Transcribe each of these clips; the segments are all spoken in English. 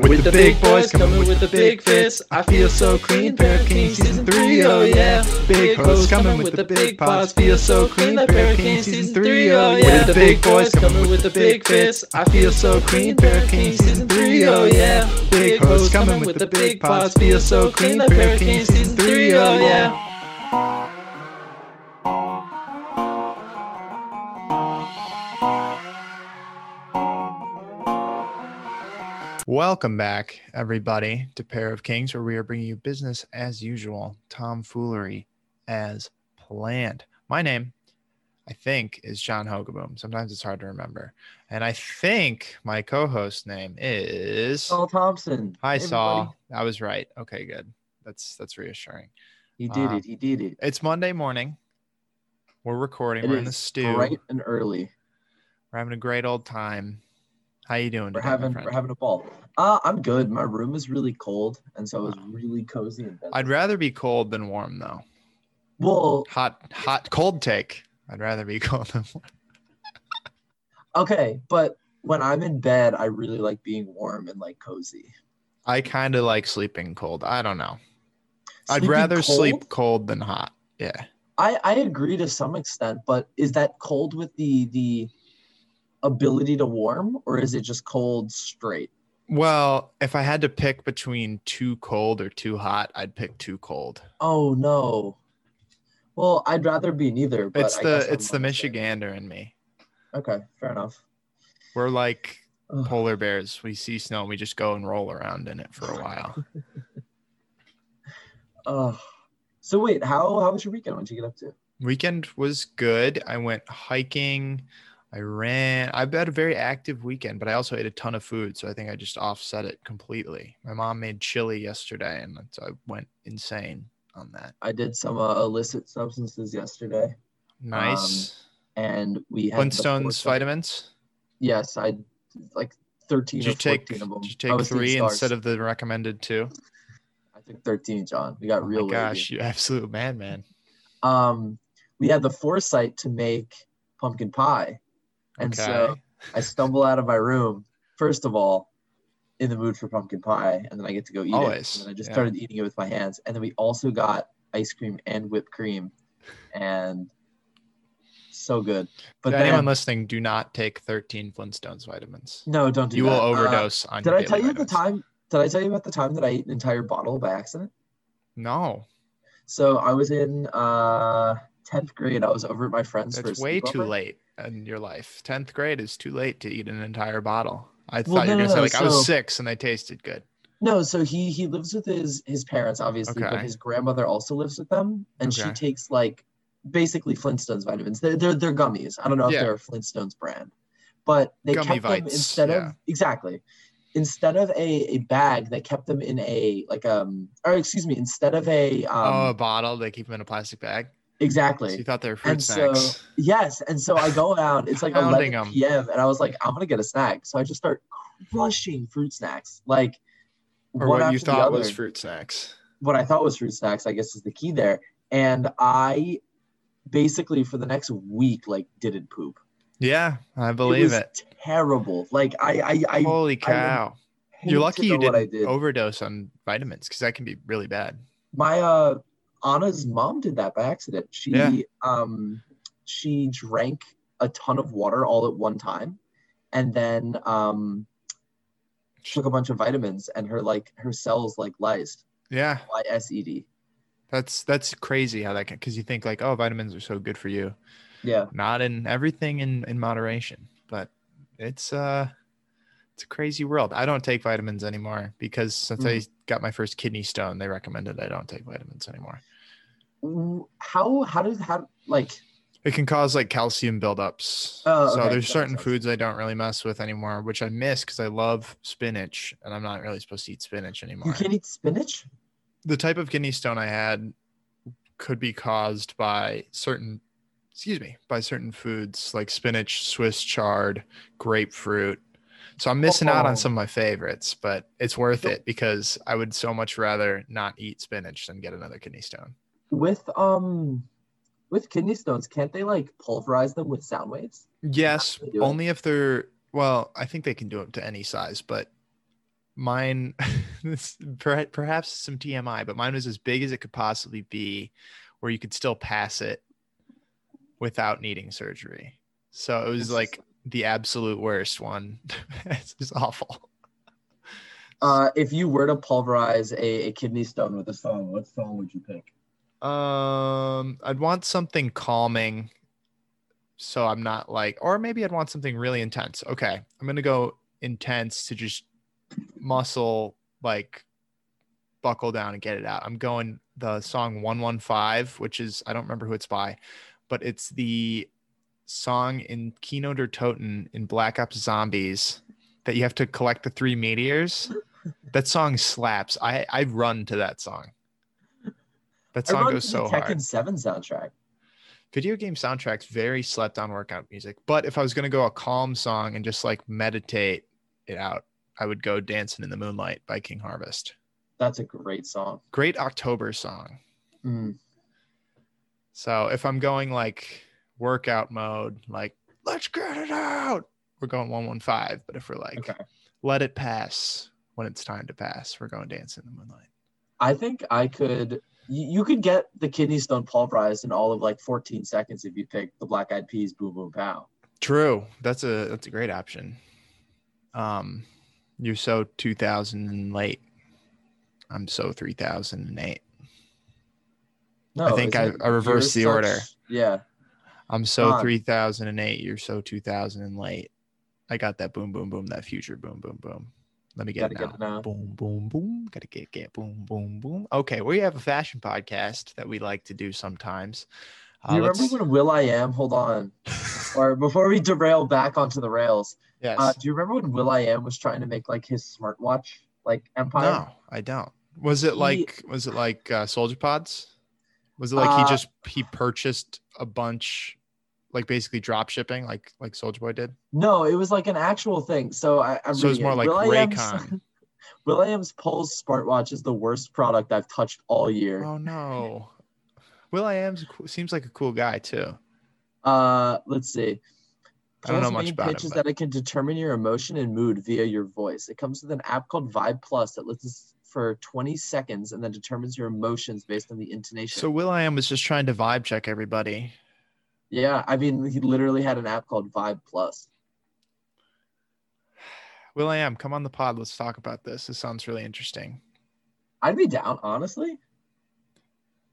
With the big boys coming with the big fists. I feel so clean. Pair of Kings season three, oh yeah. Big hoes coming with the big pots. Feel so clean. Pair of Kings season three, oh, oh yeah. With the big boys coming with the big fists. I feel so clean. Pair of Kings season three, oh, oh yeah. Big hoes coming with the big pots. Feel so clean. Pair of Kings season three, oh, oh yeah. Welcome back, everybody, to Pair of Kings, where we are bringing you business as usual, tomfoolery as planned. My name, I think, is John Hogaboom. Sometimes it's hard to remember. And I think my co host name is. Sol Thompson. Hi, Hey, Sol. everybody. I was right. Okay, good. That's that's reassuring. He did Uh, it. He did it. It's Monday morning. We're recording. It We're in the stew. bright and early. We're having a great old time. How you doing? We're today, having we're having a ball. Uh, I'm good. My room is really cold, and so it's really cozy and bed. I'd rather be cold than warm, though. well, Hot, hot, cold take. I'd rather be cold than warm. okay, but when I'm in bed, I really like being warm and like cozy. I kind of like sleeping cold. I don't know. I'd Sleeping rather sleep cold? cold than hot. Yeah. I I agree to some extent, but is that cold with the the ability to warm, or is it just cold straight? Well, if I had to pick between too cold or too hot, I'd pick too cold. Oh no. Well, I'd rather be neither. But it's the it's the Michigander in me. Okay, fair enough. We're like Ugh. polar bears. We see snow, and we just go and roll around in it for a while. Oh, so wait, how how was your weekend? What did you get up to? Weekend was good. I went hiking. I ran. I've had a very active weekend, but I also ate a ton of food. So I think I just offset it completely. My mom made chili yesterday, and so I went insane on that. I did some uh, illicit substances yesterday, Nice. and we had Flintstones vitamins. Yes, I like thirteen Did you take fourteen of them. did you take three instead of the recommended two? I took thirteen, John. We got Oh real gosh, you absolute madman. Um, we had the foresight to make pumpkin pie, and Okay. so I stumble out of my room. First of all, in the mood for pumpkin pie, and then I get to go eat Always, it. And then I just yeah. started eating it with my hands, and then we also got ice cream and whipped cream, and so good. But then, anyone listening, do not take 13 Flintstones vitamins. no, don't do You that. will Uh, overdose on did I tell you the time? Did I tell you about the time that I ate an entire bottle by accident? No, So I was in uh tenth grade. I was over at my friend's. it's way too late in your life. 10th grade is too late to eat an entire bottle. I Well, thought you were gonna say no, like I was six and they tasted good. No, so he he lives with his his parents, obviously, but his grandmother also lives with them, and she takes like basically Flintstones vitamins. They're they're, they're gummies. I don't know if Yeah. they're a Flintstones brand, but they Gummy kept them Vites, instead yeah. of exactly instead of a, a bag, they kept them in a like um or excuse me, instead of a um oh, a bottle. They keep them in a plastic bag. Exactly. So you thought they were fruit and so snacks. yes, and so I go out. It's like Pounding 11 'em. p.m. and I was like, I'm gonna get a snack. So I just start crushing fruit snacks, like or one what you after the thought was fruit snacks. What I thought was fruit snacks, I guess, is the key there. And I basically for the next week like didn't poop. Yeah, I it believe was it. terrible. Like I I I Holy cow! hate You're lucky you know what I didn't did. overdose on vitamins because that can be really bad. my uh Anna's mom did that by accident. She Yeah. um she drank a ton of water all at one time and then um took a bunch of vitamins and her like her cells like lysed. Yeah, Y S E D. that's that's crazy how that can because you think like oh vitamins are so good for you. Yeah. not in everything in in moderation but it's uh it's a crazy world i don't take vitamins anymore because since i Mm. Got my first kidney stone they recommended i don't take vitamins anymore How how does how like it can cause like calcium buildups Oh, so okay, there's that certain foods i don't really mess with anymore which i miss because i love spinach and i'm not really supposed to eat spinach anymore. you can't eat spinach? the type of kidney stone i had could be caused by certain excuse me by certain foods like spinach swiss chard grapefruit so i'm missing out Oh. on some of my favorites but it's worth it because i would so much rather not eat spinach than get another kidney stone With um with kidney stones, can't they like pulverize them with sound waves? yes only if they're well i think they can do it to any size but mine perhaps some TMI, but mine was as big as it could possibly be, where you could still pass it without needing surgery. So it was like the absolute worst one. it's just awful. Uh, if you were to pulverize a, a kidney stone with a song, what song would you pick? Um, I'd want something calming, so I'm not like, or maybe I'd want something really intense. Okay, I'm gonna go intense to just muscle like buckle down and get it out. I'm going the song 115, which is I don't remember who it's by, but it's the song in Kino der Toten in Black Ops Zombies that you have to collect the three meteors. that song slaps. I I run to that song. That song goes so the hard Tekken 7 soundtrack. video game soundtracks very slept on workout music but if i was going to go a calm song and just like meditate it out i would go dancing in the moonlight by king harvest That's a great song. great october song Mm. so if i'm going like workout mode like let's get it out we're going 115 but if we're like Okay. let it pass when it's time to pass we're going dancing in the moonlight I think I could. You, you could get the kidney stone pulverized in all of like 14 seconds if you pick the Black Eyed Peas "Boom Boom Pow." True. That's a that's a great option. Um, you're so 2000 and late. I'm so 3008. No, I think I- I reversed the such- order. Yeah, I'm so Gone. 3008. You're so 2000 and late. I got that boom boom boom. That future boom boom boom. Let me get it get now. it now. Boom boom boom. Gotta get get boom boom boom. Okay, we have a fashion podcast that we like to do sometimes. Do you Uh, remember when Will I Am? Hold on, or before we derail back onto the rails, yes. uh, do you remember when Will I Am was trying to make like his smartwatch like empire? No, I don't. Was it He- like was it like uh, soldier pods? Was it like he Uh, just he purchased a bunch, like basically drop shipping, like like Soldier Boy did? No, it was like an actual thing. So I, I'm So it's more it. like Will I Raycon. Will I Pulse smartwatch is the worst product I've touched all year. Oh no, Will I am seems like a cool guy too. Uh, let's see. I don't know Pulse much about pitch him, is but- that it can determine your emotion and mood via your voice. It comes with an app called Vibe Plus that listens for 20 seconds and then determines your emotions based on the intonation. So Will I am was just trying to vibe check everybody. Yeah, I mean, he literally had an app called Vibe Plus. Will I am, come on the pod. Let's talk about this. This sounds really interesting. I'd be down, honestly.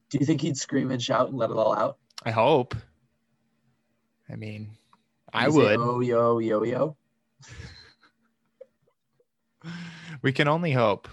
Do you think he'd scream and shout and let it all out? I hope. I mean, I say, would. Oh, yo, yo, yo. We can only hope.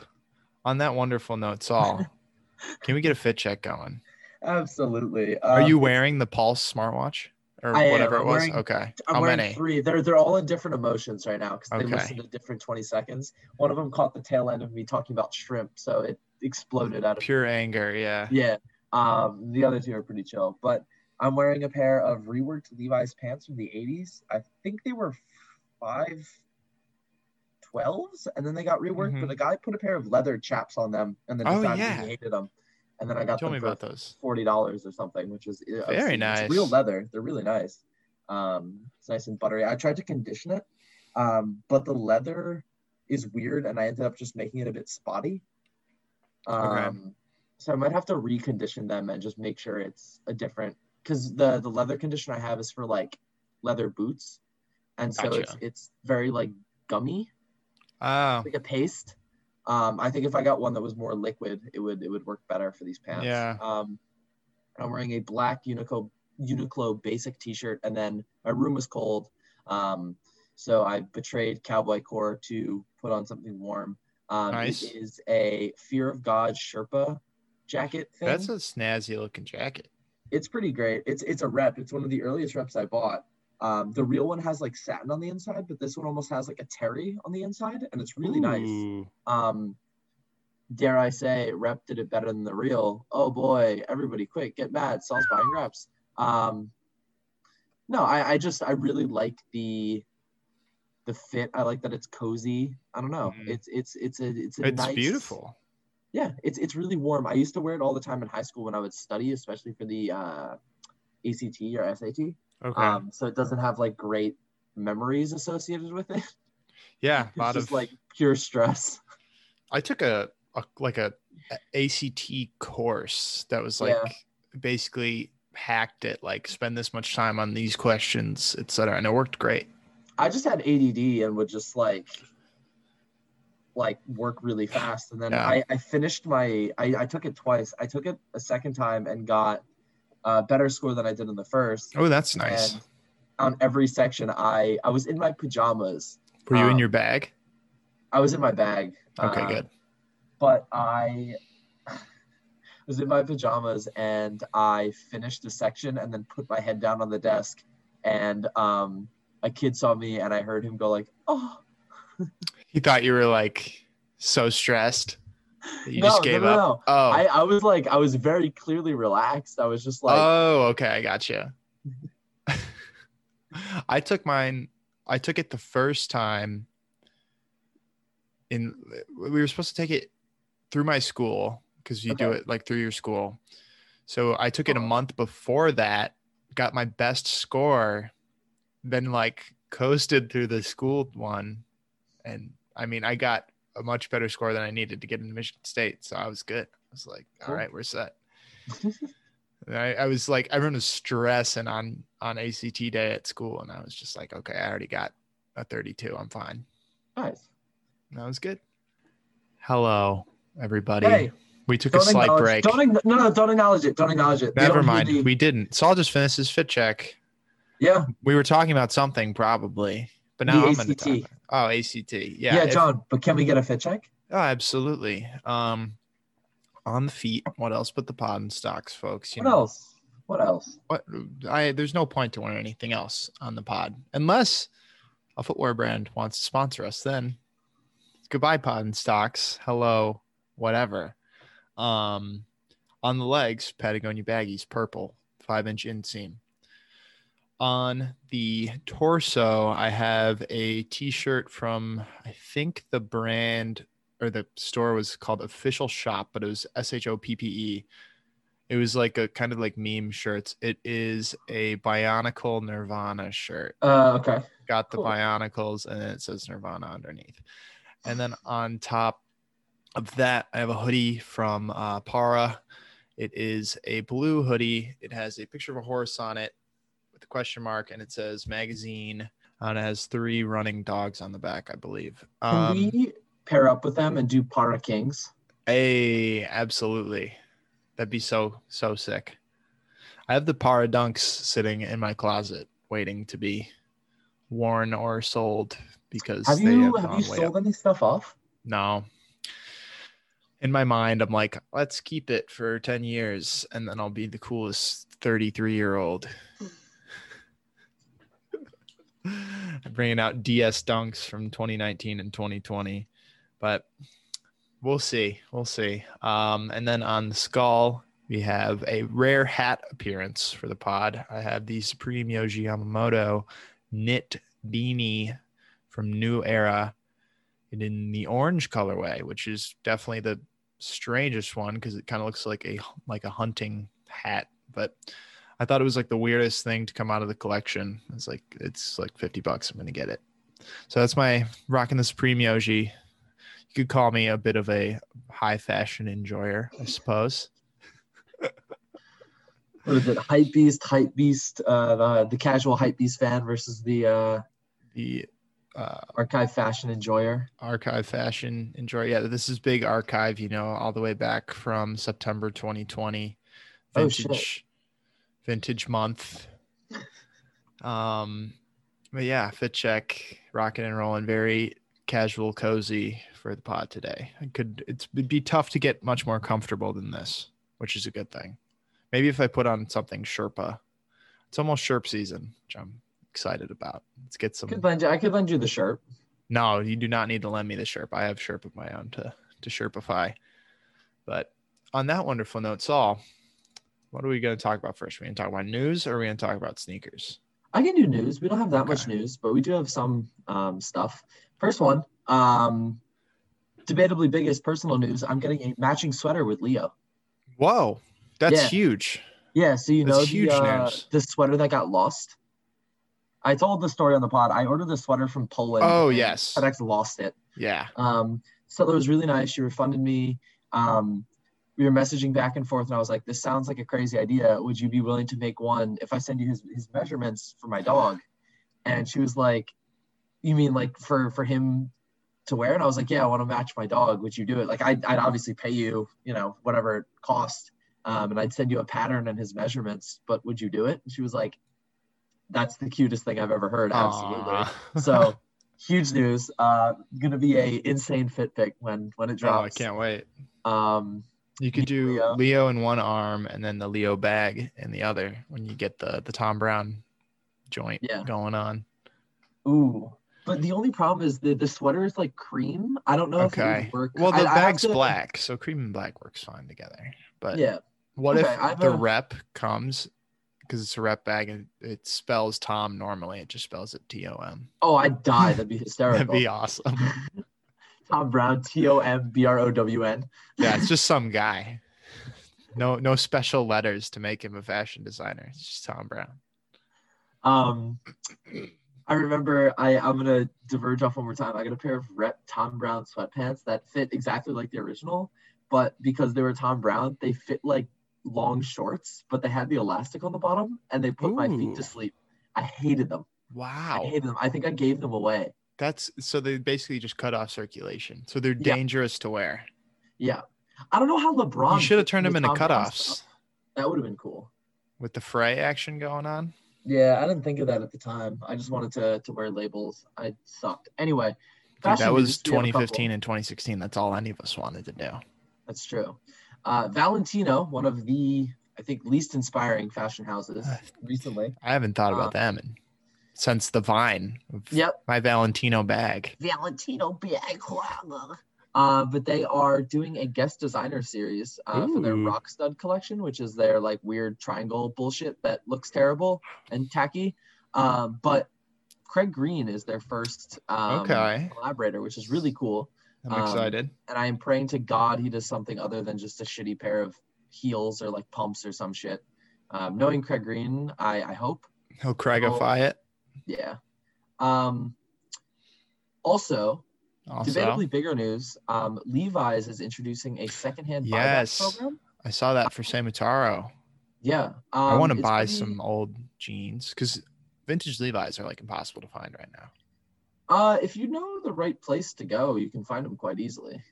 On that wonderful note, Sol, can we get a fit check going? Absolutely. Are Um, you wearing the Pulse smartwatch or I whatever it was? wearing- okay. I'm How wearing many? three. They're they're all in different emotions right now because they Okay. listen to different 20 seconds. One of them caught the tail end of me talking about shrimp, so it exploded out of Pure anger. Yeah. yeah. Um, the other two are pretty chill, but I'm wearing a pair of reworked Levi's pants from the 80s. I think they were five twelves, and then they got reworked. Mhm. But the guy put a pair of leather chaps on them, and then Oh, decided yeah. he hated them. And then I got Tell me them for about those. forty dollars or something, which is Very nice. Real leather. They're really nice. Um, it's nice and buttery. I tried to condition it, um, but the leather is weird, and I ended up just making it a bit spotty. Um, so I might have to recondition them and just make sure it's a different because the the leather condition I have is for like leather boots, and so it's it's very like gummy, Oh, like a paste. Um, I think if I got one that was more liquid, it would it would work better for these pants. Yeah. Um, I'm wearing a black Uniqlo Uniqlo basic T-shirt, and then my room was cold, um, so I betrayed cowboy core to put on something warm. Um, Nice. It is a Fear of God Sherpa jacket thing. that's a snazzy looking jacket. it's pretty great. It's it's a rep. It's one of the earliest reps I bought. Um, the real one has like satin on the inside, but this one almost has like a terry on the inside, and it's really nice um dare I say rep did it better than the real. Oh boy, everybody quick, get mad. Sol's buying reps. Um no, I, I just I really like the the fit. I like that it's cozy. I don't know. Mhm. It's it's it's a it's a It's nice, beautiful. Yeah, it's it's really warm. I used to wear it all the time in high school when I would study, especially for the uh ACT or SAT. Okay. Um, so it doesn't have like great memories associated with it. yeah. It's A lot just of like pure stress. I took a, a like a, a ACT course that was like Yeah. basically hacked it, like spend this much time on these questions, etc. And it worked great. I just had ADD and would just like like work really fast. And then Yeah. I, I finished my I, I took it twice. I took it a second time and got a better score than I did in the first. Oh, that's nice. And on every section I I was in my pajamas. Were you in um, your bag? I was in my bag. Okay, uh, good. But I was in my pajamas and I finished a section and then put my head down on the desk and um a kid saw me and I heard him go like, "Oh, He thought you were like so stressed you No, just gave no, up. no. Oh, I, I was like, I was very clearly relaxed. I was just like, oh, okay, I got you. I took mine. I took it the first time. In we were supposed to take it through my school because you do it like through your school. So I took it a Oh. month before that. Got my best score, then like coasted through the school one, and I mean I got a much better score than I needed to get into Michigan State. So I was good. I was like, all Cool. right, we're set. And I, I was like, everyone was stressing on on ACT day at school, and I was just like, okay, I already got a 32. I'm fine. nice. And that was good. Hello, everybody. Hey, we took a slight break. don't acknow- no, no, don't acknowledge it. Don't acknowledge it. Never mind. the- We didn't. Sol just finished his fit check. yeah, We were talking about something probably, but The now I'm going ACT. Oh, ACT. Yeah. yeah, if- John. But can we get a fit check? oh, absolutely. Um, on the feet. What else but the pod and stocks, folks? You What know. else? What else? what I there's no point to learn anything else on the pod unless a footwear brand wants to sponsor us. Then goodbye, pod and stocks. Hello, whatever. Um, on the legs, Patagonia baggies, purple, five inch inseam. On the torso, I have a T-shirt from I think the brand or the store was called Official Shop, but it was S H O P P E. It was like a kind of like meme shirts. It is a Bionicle Nirvana shirt. Uh, okay. Got the Cool. Bionicles and then it says Nirvana underneath. And then on top of that, I have a hoodie from uh, Parra. It is a blue hoodie. It has a picture of a horse on it a question mark, and it says magazine. And it has three running dogs on the back, I believe. Can Um, we pair up with them and do Parra Kings? Hey, absolutely. That'd be so so sick. I have the Parra Dunks sitting in my closet, waiting to be worn or sold because Have they you have have you sold up. any stuff off? No. In my mind, I'm like, let's keep it for 10 years, and then I'll be the coolest 33 year old. Bringing out DS Dunks from 2019 and 2020, but we'll see. We'll see. Um, and then on the skull, we have a rare hat appearance for the pod. I have the Supreme Yohji Yamamoto knit beanie from New Era and in the orange colorway, which is definitely the strangest one because it kind of looks like a like a hunting hat. But I thought it was like the weirdest thing to come out of the collection. It's like it's like 50 bucks. I'm gonna get it. So that's my rocking the Supreme Yohji. You could call me a bit of a high fashion enjoyer, I suppose. What is it? Hype Beast, Hype Beast, uh, the, the casual Hype Beast fan versus the uh, The uh, archive fashion enjoyer. archive fashion enjoyer. yeah this is big archive you know all the way back from september 2020 Oh, shit. Vintage month um but yeah fit check rocking and rolling very casual cozy for the pod today i could it's, it'd be tough to get much more comfortable than this which is a good thing maybe if i put on something sherpa it's almost sherp season which i'm excited about let's get some Could lend you, I could lend you the shirt. no, you do not need to lend me the Sherpa. I have Sherpa of my own to to Sherpify. But on that wonderful note, Sol, what are we going to talk about first? Are we going to talk about news or are we going to talk about sneakers? I can do news. We don't have that much news, but we do have some um, stuff. First one, um, debatably biggest personal news. I'm getting a matching sweater with Leo. Whoa, that's Yeah. huge. Yeah, so you That's know huge the, uh, the sweater that got lost. I told the story on the pod. I ordered the sweater from Poland. Oh, yes. FedEx lost it. Yeah. Um, seller was really nice. She refunded me. Um, we were messaging back and forth, and I was like, "This sounds like a crazy idea. Would you be willing to make one if I send you his his measurements for my dog?" And she was like, "You mean like for for him to wear?" And I was like, "Yeah, I want to match my dog. Would you do it? Like, I'd, I'd obviously pay you, you know, whatever it cost, um, and I'd send you a pattern and his measurements. But would you do it?" And she was like, "That's the cutest thing I've ever heard. Absolutely." So huge news. Uh, gonna be a insane fit pick when when it drops. oh, I can't wait. Um, You could do Leo. Leo. in one arm and then the Leo bag in the other when you get the the Thom Browne joint Yeah. going on. ooh. But the only problem is the the sweater is like cream. I don't know if it Okay. Well, the I bag's to- black, so cream and black works fine together. But Yeah. what Okay, I if the a- rep comes because it's a rep bag and it spells Tom normally? It just spells it T O M. Oh, I'd die. That'd be hysterical. That'd be awesome. Tom Brown, T O M B R O W N. Yeah, it's just some guy. No, no special letters to make him a fashion designer. It's just Tom Brown. Um, I remember I I'm gonna diverge off one more time. I got a pair of Rep Thom Browne sweatpants that fit exactly like the original, but because they were Thom Browne, they fit like long shorts, but they had the elastic on the bottom, and they put my feet to sleep. I hated them. Wow. I hated them. I think I gave them away. That's so they basically just cut off circulation, so they're Yeah. dangerous to wear. Yeah, I don't know how LeBron. You should have turned the them into cutoffs stuff. That would have been cool. with the fray action going on. Yeah, I didn't think of that at the time. I just wanted to to wear labels. I sucked. Anyway, Dude, that was news, we have a couple. 2015 and 2016. That's all any of us wanted to do. That's true. Uh, Valentino, one of the I think least inspiring fashion houses recently. I haven't thought Uh, about them in, since the Vine. Yep. My Valentino bag. Valentino bag. Uh, but they are doing a guest designer series uh, for their. Rock Stud collection, which is their like weird triangle bullshit that looks terrible and tacky. Um, but Craig Green is their first um, Okay. collaborator, which is really cool. I'm Um, excited. and I am praying to God he does something other than just a shitty pair of heels or like pumps or some shit. Um, knowing Craig Green, I, I hope. He'll Craigify it. Yeah. Um, also, Also, debatably bigger news um, Levi's is introducing a secondhand Yes. buyback program. I saw that for Samutaro. Yeah. Um, I want to buy pretty- some old jeans because vintage Levi's are like impossible to find right now. Uh, if you know the right place to go, you can find them quite easily.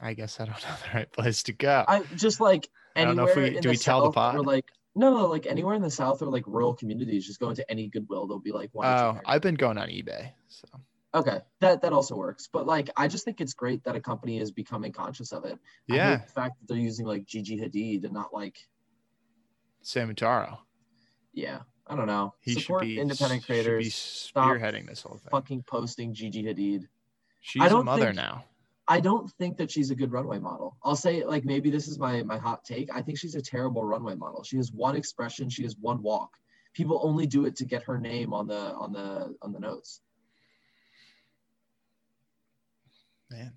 I guess I don't know the right place to go. I just like I don't know anywhere if we- do we tell the South or pod? like no, no, like anywhere in the South or like rural communities, just go into any Goodwill. They'll be like two Oh. I've been going on eBay. So Okay, that that also works. But like, I just think it's great that a company is becoming conscious of it. Yeah, the fact that they're using like Gigi Hadid and not like, Samutaro. yeah, I don't know. He Support should be independent should be creators. spearheading this whole thing. Fucking posting Gigi Hadid. She's a mother think- now. I don't think that she's a good runway model. I'll say like maybe this is my my hot take. I think she's a terrible runway model. She has one expression. She has one walk. People only do it to get her name on the on the on the notes. Man,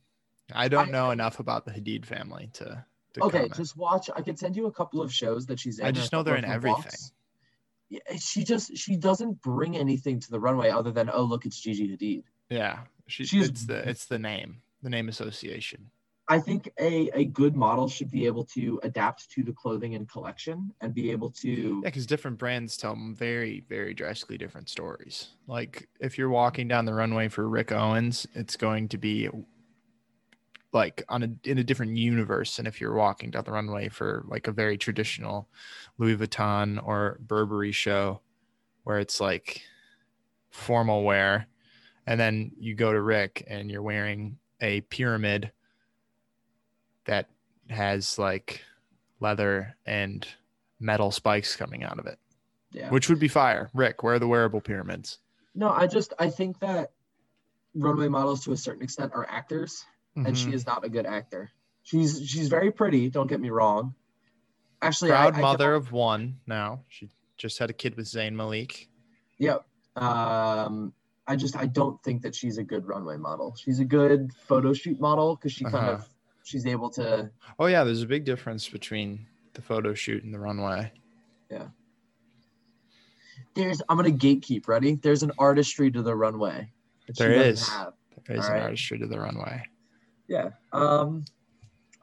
I don't I- know enough about the Hadid family to. to okay, comment. just watch. I can send you a couple of shows that she's in. I just know they're in everything. walks. Yeah, she just she doesn't bring anything to the runway other than oh look it's Gigi Hadid. Yeah, she, She's- it's the it's the name, the name association. I think a a good model should be able to adapt to the clothing and collection and be able to Yeah, because different brands tell very, very drastically different stories. Like if you're walking down the runway for Rick Owens, it's going to be like on a in a different universe than if you're walking down the runway for like a very traditional Louis Vuitton or Burberry show, where it's like formal wear, and then you go to Rick and you're wearing a pyramid that has like leather and metal spikes coming out of it, yeah. which would be fire. Rick, where are the wearable pyramids? No, I just I think that runway models to a certain extent are actors, and she Mhm. is not a good actor. She's she's very pretty. Don't get me wrong. Actually, proud I, I mother of one now. She just had a kid with Zayn Malik. Yep. Um, I just I don't think that she's a good runway model. She's a good photo shoot model because she kind Uh-huh. of she's able to. Oh yeah, there's a big difference between the photo shoot and the runway. Yeah. There's I'm gonna gatekeep. Ready? There's an artistry to the runway. There is. have. There is an right. artistry to the runway. Yeah. Um,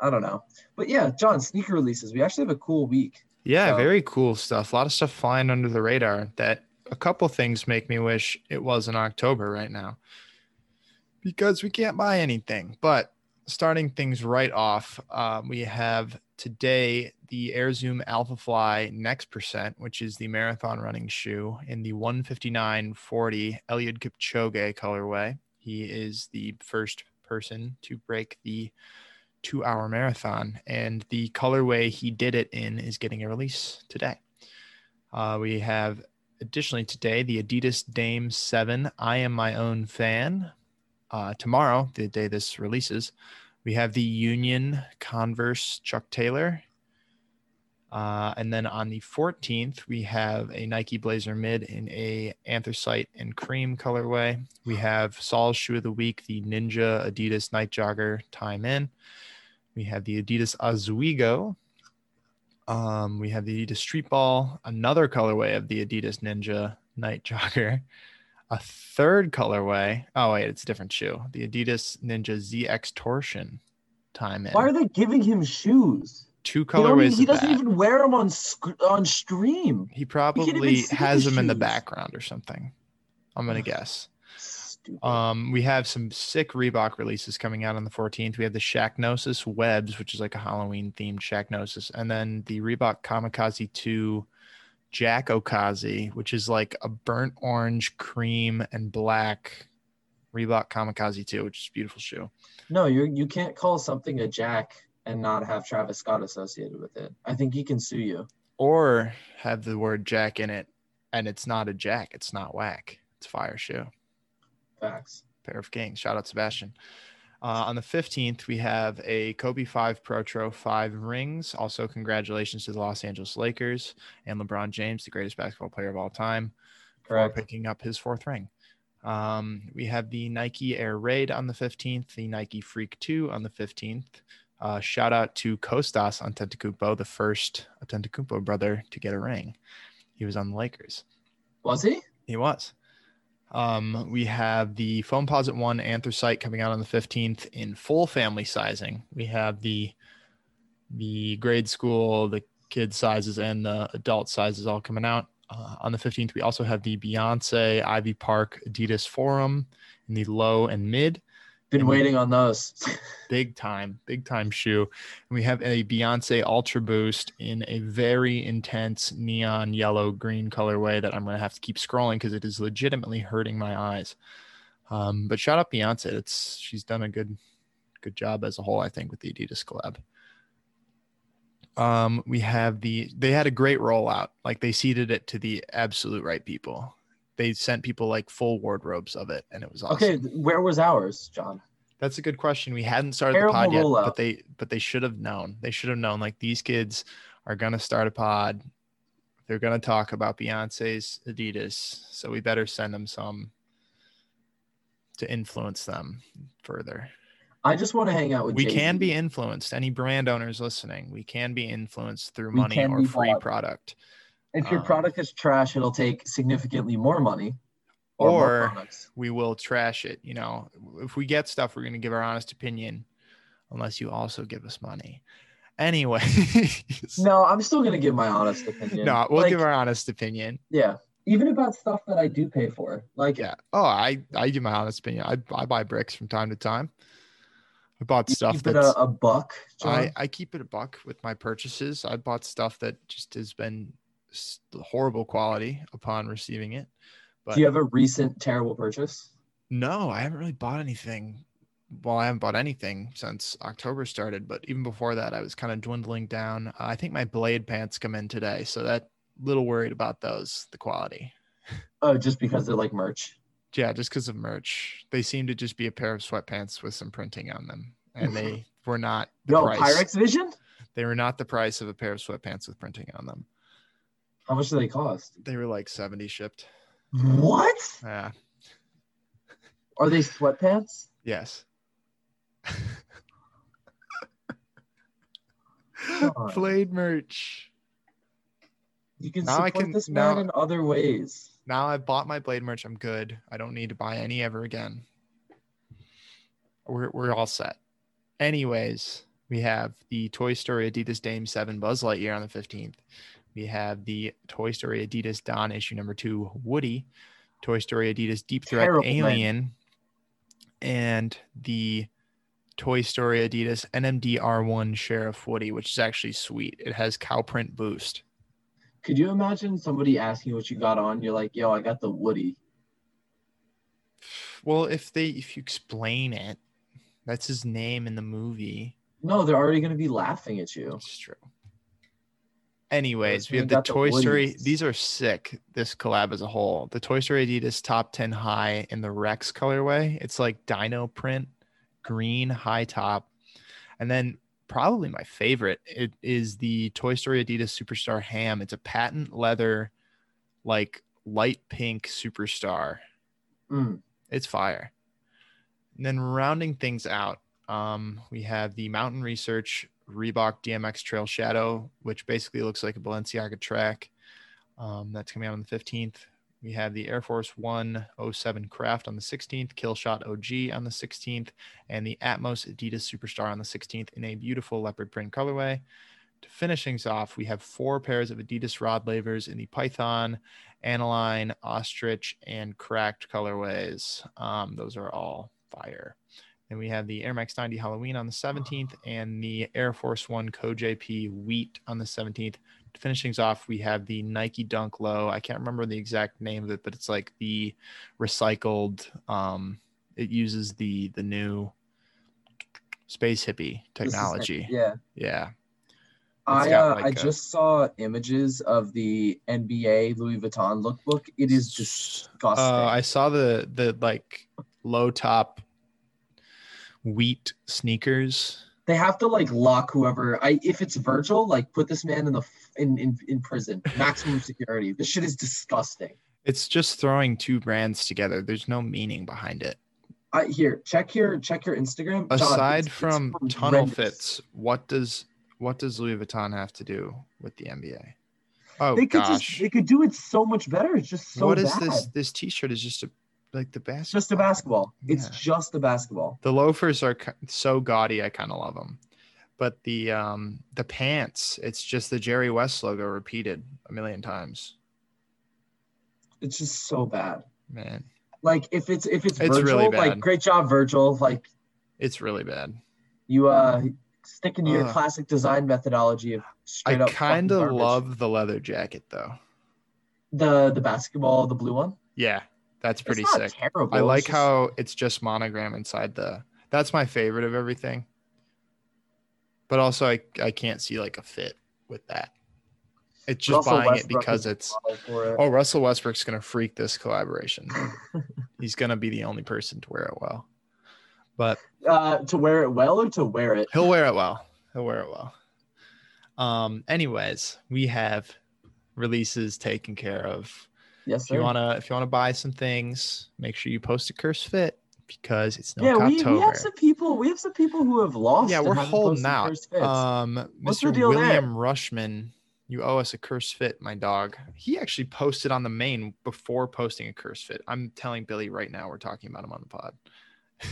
I don't know, but yeah, John, sneaker releases. We actually have a cool week. Yeah, So- very cool stuff. A lot of stuff flying under the radar. That a couple things make me wish it was in October right now because we can't buy anything. But starting things right off, uh, we have today the Air Zoom Alpha Fly Next Percent, which is the marathon running shoe in the 159.40 Eliud Kipchoge colorway. He is the first person to break the two hour marathon, and the colorway he did it in is getting a release today. Uh, we have additionally today the Adidas Dame 7 I Am My Own Fan. Uh, tomorrow, the day this releases, we have the Union Converse Chuck Taylor. Uh, and then on the 14th, we have a Nike Blazer Mid in a anthracite and cream colorway. We have Sol's Shoe of the Week, the Ninja Adidas Night Jogger Time In. We have the Adidas Ozweego. Um, we have the Adidas Street Ball, another colorway of the Adidas Ninja Night Jogger. A third colorway. Oh, wait, it's a different shoe. The Adidas Ninja ZX Torsion Time In. Why are they giving him shoes? Two colorways. he doesn't that. even wear them on sc- on stream. He probably has the them in the background or something. I'm gonna guess. Stupid. Um, we have some sick Reebok releases coming out on the 14th. We have the Shaqnosis Webs, which is like a Halloween themed Shaqnosis, and then the Reebok Kamikaze 2 Jack Okazi, which is like a burnt orange, cream, and black Reebok Kamikaze 2, which is a beautiful shoe. no, you you can't call something a jack and not have Travis Scott associated with it. I think he can sue you. Or have the word Jack in it, and it's not a Jack, it's not whack, it's fire shoe. Facts. pair of kings. Shout out Sebastian. Uh, on the 15th, we have a Kobe 5 Pro Tro 5 rings. Also, congratulations to the Los Angeles Lakers and LeBron James, the greatest basketball player of all time, Correct. for picking up his fourth ring. Um, we have the Nike Air Raid on the 15th, the Nike Freak 2 on the 15th. Uh, shout out to Kostas Antetokounmpo, the first Antetokounmpo brother to get a ring. He was on the Lakers. Was he? He was. Um, we have the Foamposite One Anthracite coming out on the 15th in full family sizing. We have the the grade school, the kid sizes, and the adult sizes all coming out. Uh, on the 15th, we also have the Beyonce Ivy Park Adidas Forum in the low and mid. Been waiting on those. Big time, big time shoe. And we have a Beyonce Ultra Boost in a very intense neon yellow green colorway that I'm going to have to keep scrolling because it is legitimately hurting my eyes. Um, but shout out Beyonce. It's she's done a good good job as a whole, I think, with the Adidas collab. Um, we have the they had a great rollout. Like they seeded it to the absolute right people. They sent people like full wardrobes of it, and it was awesome. Okay, where was ours, John? That's a good question. We hadn't started Terrible the pod yet, rollout. but they but they should have known. They should have known like these kids are gonna start a pod. They're gonna talk about Beyonce's Adidas, so we better send them some to influence them further. I just want to hang out with. We Jay-Z. can be influenced. Any brand owners listening, we can be influenced through We money or free bought. product. If your um, product is trash, it'll take significantly more money. Or, Or products. we will trash it. You know, if we get stuff, we're going to give our honest opinion, unless you also give us money. Anyway, No, I'm still gonna give my honest opinion. no, we'll Like, give our honest opinion. Yeah, even about stuff that I do pay for. Like, Yeah. Oh, I I give my honest opinion. I I buy bricks from time to time. I bought stuff keep that's a, a buck. John. I I keep it a buck with my purchases. I bought stuff that just has been horrible quality upon receiving it. But do you have a recent terrible purchase? No, I haven't really bought anything. Well, I haven't bought anything since October started, but even before that, I was kind of dwindling down. Uh, I think my blade pants come in today, so that little worried about those, the quality. Oh, just because they're like merch. Yeah, just because of merch, they seem to just be a pair of sweatpants with some printing on them, and they were not the Yo, price. Pyrex Vision. They were not the price of a pair of sweatpants with printing on them. How much do they cost? They were like seventy shipped. What? Yeah. Are they sweatpants? Yes. Blade merch. You can Now I support can- this man now- in other ways. Now I've bought my blade merch. I'm good. I don't need to buy any ever again. We're we're all set. anyways, we have the Toy Story Adidas Dame 7 Buzz Lightyear on the 15th. We have the Toy Story Adidas Don issue number two Woody, Toy Story Adidas Deep Threat Terrible. Alien, and the Toy Story Adidas NMDR1 Sheriff Woody, which is actually sweet. It has cow print boost. Could you imagine somebody asking what you got on? You're like, yo, I got the Woody. Well, if they if you explain it, that's his name in the movie. No, they're already gonna be laughing at you. It's true. Anyways, we have the got the Toy Story. These are sick. This collab as a whole. The Toy Story Adidas Top 10 High in the Rex colorway. It's like dino print, green high top. And then probably my favorite it is the Toy Story Adidas Superstar Ham. It's a patent leather, like light pink superstar. Mm. It's fire. And then rounding things out, um, we have the Mountain Research Reebok DMX Trail Shadow, which basically looks like a Balenciaga track. Um, that's coming out on the 15th. We have the Air Force One 07 Craft on the 16th, Killshot OG on the 16th, and the Atmos Adidas Superstar on the 16th in a beautiful leopard print colorway. To finish things off, we have four pairs of Adidas rod lavers in the Python, Aniline, Ostrich, and Cracked colorways. Um, those are all fire. And we have the Air Max 90 Halloween on the 17th and the Air Force One CoJP Wheat on the 17th. To finish things off, we have the Nike Dunk Low. I can't remember the exact name of it, but it's like the recycled. Um, it uses the the new space hippie technology. Yeah. Yeah. I got uh, like I a- just saw images of the NBA Louis Vuitton lookbook. It is just disgusting. Uh, I saw the the like low top wheat sneakers. they have to like lock whoever. I if it's Virgil, like put this man in the in in, in prison, maximum security. This shit is disgusting. It's just throwing two brands together. There's no meaning behind it. I here check your check your Instagram. Aside it's- it's from tunnel horrendous. fits, what does what does Louis Vuitton have to do with the NBA? Oh they could gosh. just they could do it so much better. It's just so what is bad. this? This t-shirt is just a like the. It's just a basketball. It's just a basketball. The loafers are so gaudy. I kind of love them. But the um the pants, it's just the Jerry West logo repeated a million times. It's just so bad. Man, Like if it's if it's, It's Virgil, really like great job, Virgil. Like it's really bad. you uh sticking to your Ugh. classic design methodology of straight I up. fucking kind of love the leather jacket though. the the basketball, the blue one. Yeah, that's pretty it's sick. Terrible. I It's like just- how it's just monogram inside the. That's my favorite of everything. But also, I I can't see like a fit with that. It's just Russell buying it because it's. it. Oh, Russell Westbrook's gonna freak this collaboration. He's gonna be the only person to wear it well, but Uh, to wear it well or to wear it. he'll wear it well. He'll wear it well. Um. Anyways, we have releases taken care of. Yes, If you wanna, if you wanna buy some things, make sure you post a curse fit because it's no yeah, we, we have some people. We have some people who have lost. Yeah, we're holding out. Um, What's Mr. deal there? William Rushman, you owe us a curse fit, my dog. He actually posted on the main before posting a curse fit. I'm telling Billy right now, we're talking about him on the pod.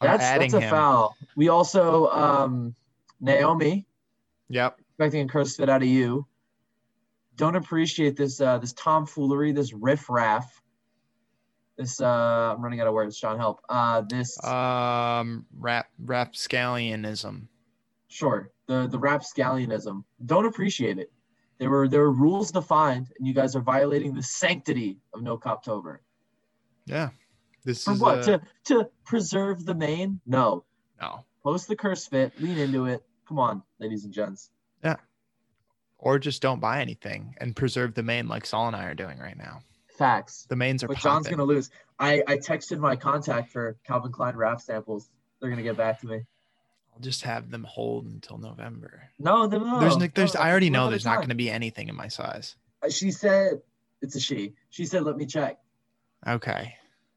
That's that's a him. foul. We also um Naomi Yep. expecting a curse fit out of you. Don't appreciate this uh this tomfoolery, this riff raff. This uh I'm running out of words, Sean help. Uh this Um, rap rapscallionism. sure, the the rapscallionism. Don't appreciate it. There were there were rules defined and you guys are violating the sanctity of no coptober. Yeah. This For is what? a- To to preserve the main? No. no. Post the curse fit, lean into it. Come on, ladies and gents. Or just don't buy anything and preserve the main like Sol and I are doing right now. Facts. The mains are But John's popping. gonna lose. I, I texted my contact for Calvin Klein rap samples. They're gonna get back to me. I'll just have them hold until November. No, no, no. there's, there's, no, I already know there's not going to be anything in my size. Uh, She said, it's a she. She said, let me check. Okay.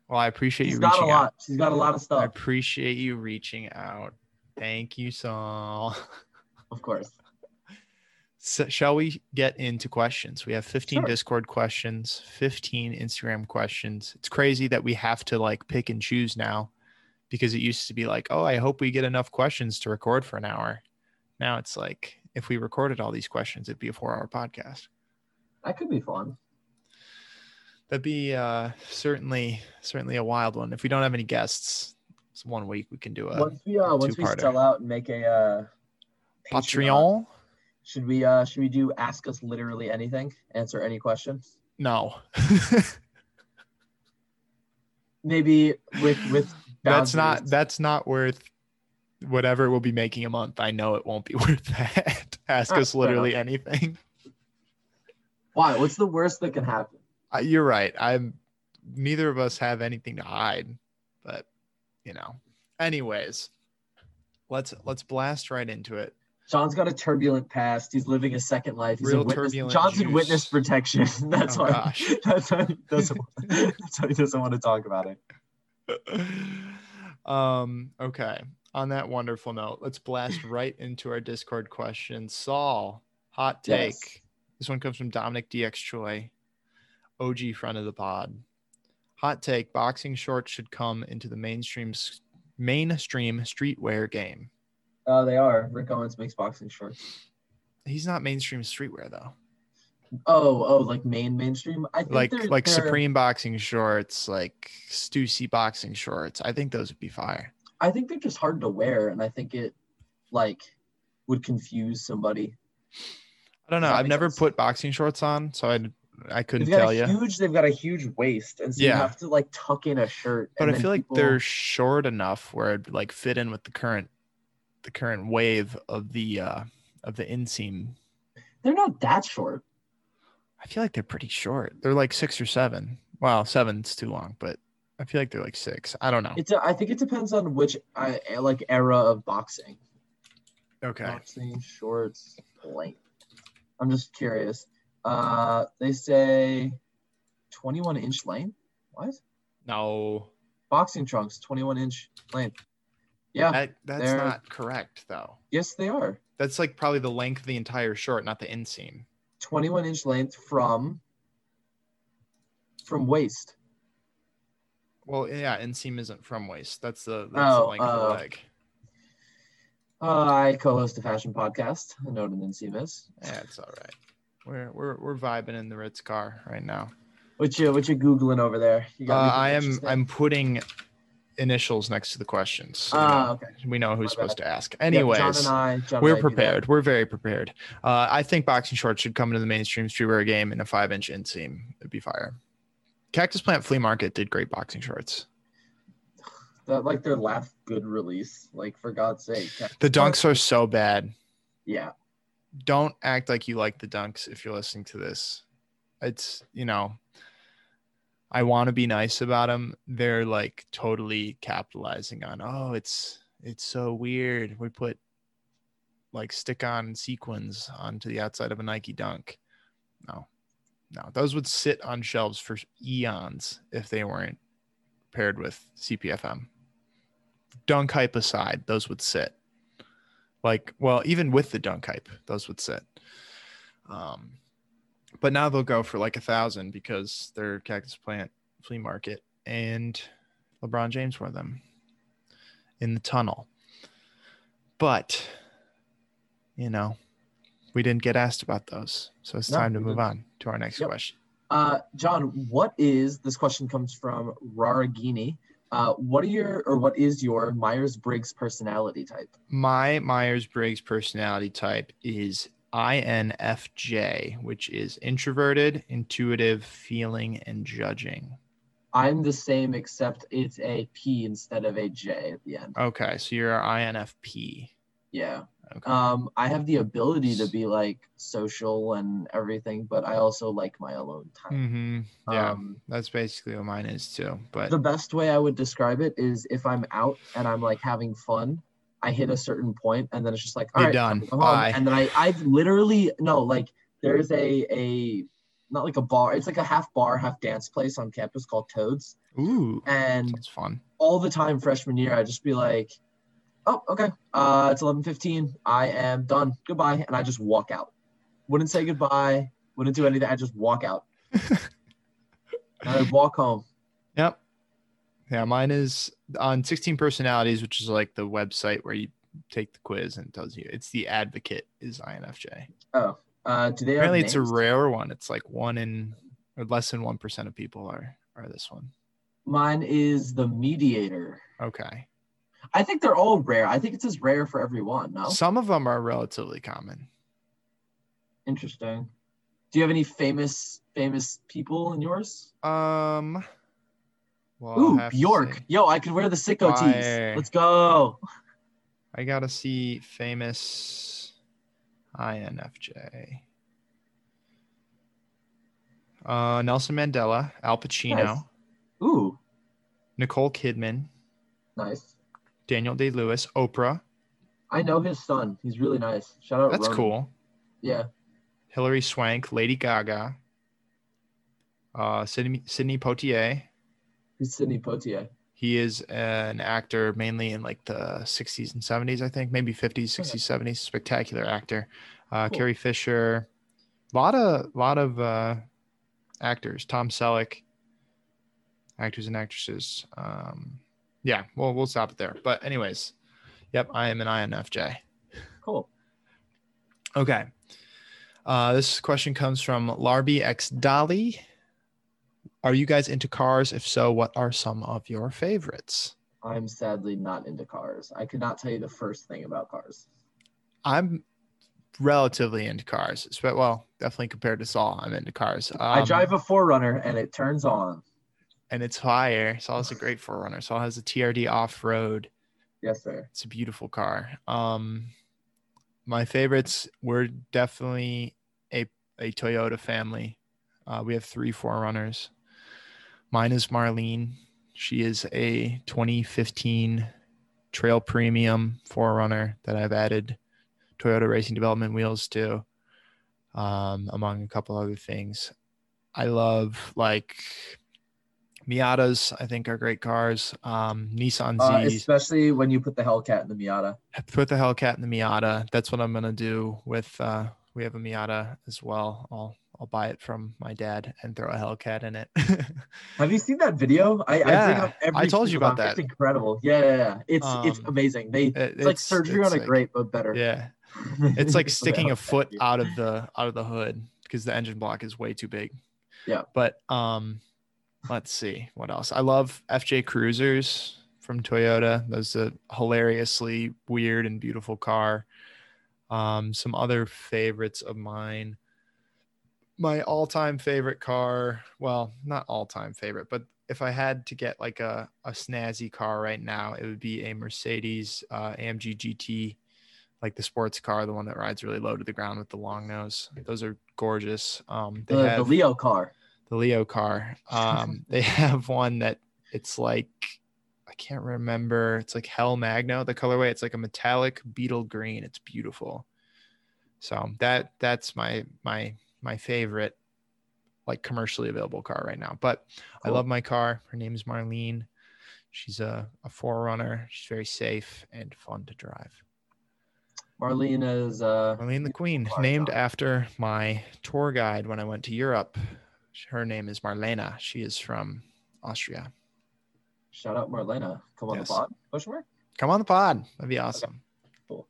Well, I appreciate She's you got a out. lot. She's got a lot of stuff. I appreciate you reaching out. Thank you, Sol. Of course. So, shall we get into questions? We have 15 Sure. Discord questions, 15 Instagram questions. It's crazy that we have to like pick and choose now because it used to be like, oh, I hope we get enough questions to record for an hour. Now it's like, if we recorded all these questions, it'd be a four hour podcast. That could be fun. That'd be uh, certainly certainly a wild one. If we don't have any guests, it's one week we can do a once we uh, once we sell out and make a uh, Patreon. Should we uh should we do ask us literally anything? Answer any question? No, Maybe with with that's not that's not worth whatever we'll be making a month. I know it won't be worth that. Ask Ah, us literally anything. why. What's the worst that can happen? Uh, You're right. I'm neither of us have anything to hide, but you know. Anyways, let's let's blast right into it. John's got a turbulent past. He's living a second life. He's Real in witness, John's in juice. witness protection. That's Oh, why. gosh. That's why he doesn't. that's why he doesn't want to talk about it. um okay on that wonderful note let's blast right into our discord question Sol hot take Yes. this one comes from dominic dx choi og friend of the pod hot take boxing shorts should come into the mainstream mainstream streetwear game Oh, they are. Rick Owens makes boxing shorts. he's not mainstream streetwear though Oh, oh, like main mainstream. I think like they're, like they're- supreme boxing shorts like stussy boxing shorts i think those would be fire I think they're just hard to wear, and I think it like would confuse somebody. i don't know i've never sense? put boxing shorts on so i i couldn't tell you huge. They've got a huge waist, and so you have to like tuck in a shirt. but I feel like they're short enough where it'd like fit in with the current the current wave of the uh of the inseam. they're not that short. I feel like they're pretty short. They're like six or seven. Wow, seven's too long, but I feel like they're like six. I don't know. It's. A, I think it depends on which uh, like era of boxing. Okay. Boxing shorts length. I'm just curious. Uh, they say 21 inch length. What? No. Boxing trunks, 21 inch length. Yeah. That that's not correct though. yes, they are. That's like probably the length of the entire short, not the inseam. 21 inch length from from waist. Well, yeah, inseam isn't from waist. That's the that's the Oh, length of the uh, leg. Uh, I co-host a fashion podcast. I know what an inseam is. Yeah, it's all right. We're we're we're vibing in the Ritz car right now. What you what you googling over there? Uh, I am? I'm putting initials next to the questions. so we Ah, know- okay. we know who's supposed to ask. Anyways, John and I, we're prepared. We're very prepared. Uh, I think boxing shorts should come into the mainstream streetwear game in a five inch inseam. It'd be fire. Cactus Plant Flea Market did great boxing shorts. That like their last good release. Like for God's sake. The dunks are so bad. Yeah. Don't act like you like the dunks if you're listening to this. It's, you know, I want to be nice about them. They're like totally capitalizing on, oh, it's it's so weird. We put like stick on sequins onto the outside of a Nike dunk. No. No, those would sit on shelves for eons if they weren't paired with CPFM. Dunk hype aside, those would sit. Like, well, even with the dunk hype, those would sit. Um, but now they'll go for like a thousand because they're Cactus Plant Flea Market and LeBron James wore them in the tunnel. But, you know, we didn't get asked about those. So it's No, time to move didn't. on to our next Yep. question. Uh, John, what is this question comes from Raragini? Uh, what are your or what is your Myers Briggs personality type? My Myers Briggs personality type is INFJ, which is introverted, intuitive, feeling, and judging. I'm the same except it's a P instead of a J at the end. Okay, so you're INFP. Yeah. Okay. Um, I have the ability to be like social and everything, but I also like my alone time. hmm Yeah, Um, that's basically what mine is too. But the best way I would describe it is if I'm out and I'm like having fun, I hit a certain point and then it's just like, all You're right, done. Bye. And then I, I've literally no, like there's a a not like a bar, it's like a half bar, half dance place on campus called Toads. ooh, And that's fun. all the time freshman year, I'd just be like, oh, okay, uh, it's 11:15. I am done. Goodbye, and I just walk out. Wouldn't say goodbye. Wouldn't do anything. I just walk out. and I'd walk home. Yep. Yeah, mine is on 16 personalities, which is like the website where you take the quiz and it tells you. It's the advocate is INFJ. Oh, uh, do they have Apparently, it's a rare one. It's like one in or less than one percent of people are are this one. Mine is the mediator. Okay. I think they're all rare. I think it's as rare for every one. No, Some of them are relatively common. interesting. Do you have any famous famous people in yours? Um. Well, Ooh, Bjork. Yo, I could wear the sicko tees. Let's go. I gotta see famous INFJ. Uh, Nelson Mandela, Al Pacino, Nice. Ooh, Nicole Kidman, nice. Daniel Day Lewis, Oprah. I know his son. He's really nice. Shout out. That's Ronan. cool. Yeah. Hilary Swank, Lady Gaga, uh, Sydney, Sidney Poitier. Who's Sidney Poitier? He is an actor mainly in like the 60s and 70s, I think, maybe 50s, 60s, 70s. Spectacular actor. Uh, Cool. Carrie Fisher. A lot of, lot of uh, actors. Tom Selleck, actors and actresses. Um, yeah, well, we'll stop it there. But, anyways, yep, I am an INFJ. Cool. Okay. Uh, this question comes from Larby X Dolly. Are you guys into cars? If so, what are some of your favorites? I'm sadly not into cars. I could not tell you the first thing about cars. I'm relatively into cars. But well, definitely compared to Sol, I'm into cars. I Um, drive a 4Runner and it turns on. and it's fire. Sol is a great 4Runner. Sol has a TRD off road. Yes, sir. It's a beautiful car. Um, my favorites were definitely a a Toyota family. Uh, we have three 4Runners. Mine is Marlene. She is a 2015 Trail Premium 4Runner that I've added Toyota Racing Development wheels to, um, among a couple other things. I love like Miatas. I think are great cars. Um, Nissan Uh, Zs especially when you put the Hellcat in the Miata. put the Hellcat in the Miata. That's what I'm gonna do with. Uh, we have a Miata as well. I'll I'll buy it from my dad and throw a Hellcat in it. Have you seen that video? I, I Yeah, every I told you about time. It's that. incredible. Yeah, yeah, yeah. It's it's Um, amazing. They It- it's, like surgery it's on a like- grape, but better. Yeah, it's like sticking a foot out of the out of the hood because the engine block is way too big. Yeah. But um, let's see what else. I love FJ Cruisers from Toyota. That's a hilariously weird and beautiful car. Um, some other favorites of mine. My all-time favorite car, well, not all-time favorite, but if I had to get like a, a snazzy car right now, it would be a Mercedes uh, AMG GT, like the sports car, the one that rides really low to the ground with the long nose. Those are gorgeous. Um, they The, the Leo car. the Leo car. Um, they have one that it's like I can't remember. It's like Hell Magno, the colorway. It's like a metallic beetle green. It's beautiful. So that that's my my my favorite like commercially available car right now. But I love my car. Her name is Marlene. She's a, a 4Runner. She's very safe and fun to drive. Marlene is uh Marlene the Queen, named dog. after my tour guide when I went to Europe. Her name is Marlena. She is from Austria. shout out Marlena. Come on Yes. the pod. Question mark? Come on the pod. That'd be awesome. Cool.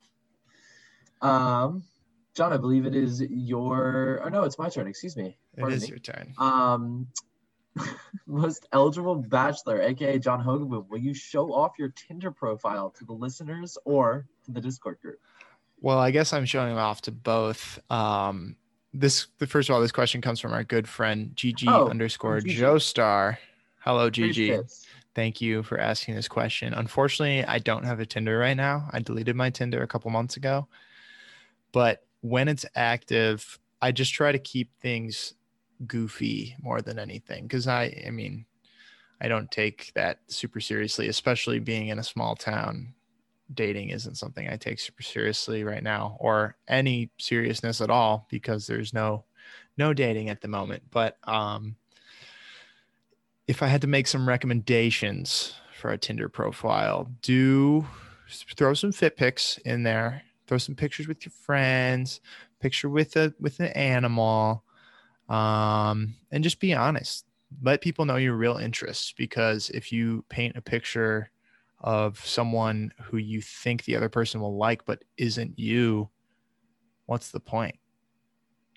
Um John, I believe it is your oh no, it's my turn, excuse me. It Pardon is me. your turn. Um most eligible bachelor, aka John Hogaboom, will you show off your Tinder profile to the listeners or to the Discord group? Well, I guess I'm showing off to both. Um, this first of all, this question comes from our good friend GG Oh, underscore Gigi. Joestar. Hello, Gigi. Thank you for asking this question. Unfortunately, I don't have a Tinder right now. I deleted my Tinder a couple months ago. But when it's active, I just try to keep things goofy more than anything because I I mean, I don't take that super seriously, especially being in a small town. Dating isn't something I take super seriously right now or any seriousness at all because there's no no dating at the moment. But um if I had to make some recommendations for a Tinder profile, do throw some fit pics in there. Throw some pictures with your friends, picture with a with an animal, um, and just be honest. let people know your real interests because if you paint a picture of someone who you think the other person will like but isn't you what's the point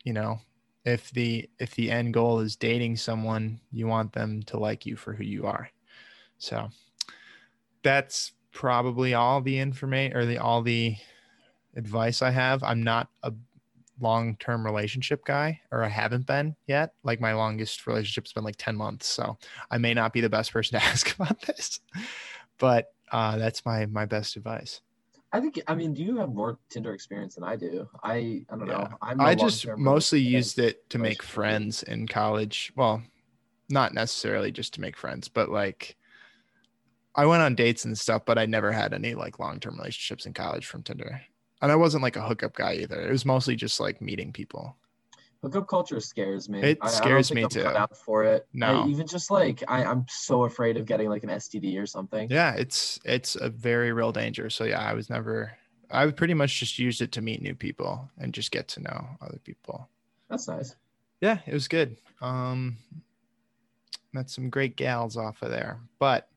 you know if the if the end goal is dating someone you want them to like you for who you are so that's probably all the information or the all the advice i have i'm not a long-term relationship guy or i haven't been yet like my longest relationship's been like 10 months so i may not be the best person to ask about this but uh, that's my my best advice I think I mean, do you have more Tinder experience than I do? I I don't Yeah. know. I'm I just mostly used it to make friends in college. Well, not necessarily just to make friends, but like I went on dates and stuff, but I never had any like long term relationships in college from Tinder. And I wasn't like a hookup guy either. It was mostly just like meeting people. Hookup culture scares me. It I- I scares think me I'm too. cut out for it. No. I, even just like I, I'm so afraid of getting like an STD or something. Yeah, it's it's a very real danger. So yeah, I was never I pretty much just used it to meet new people and just get to know other people. That's nice. yeah, it was good. Um, met some great gals off of there, but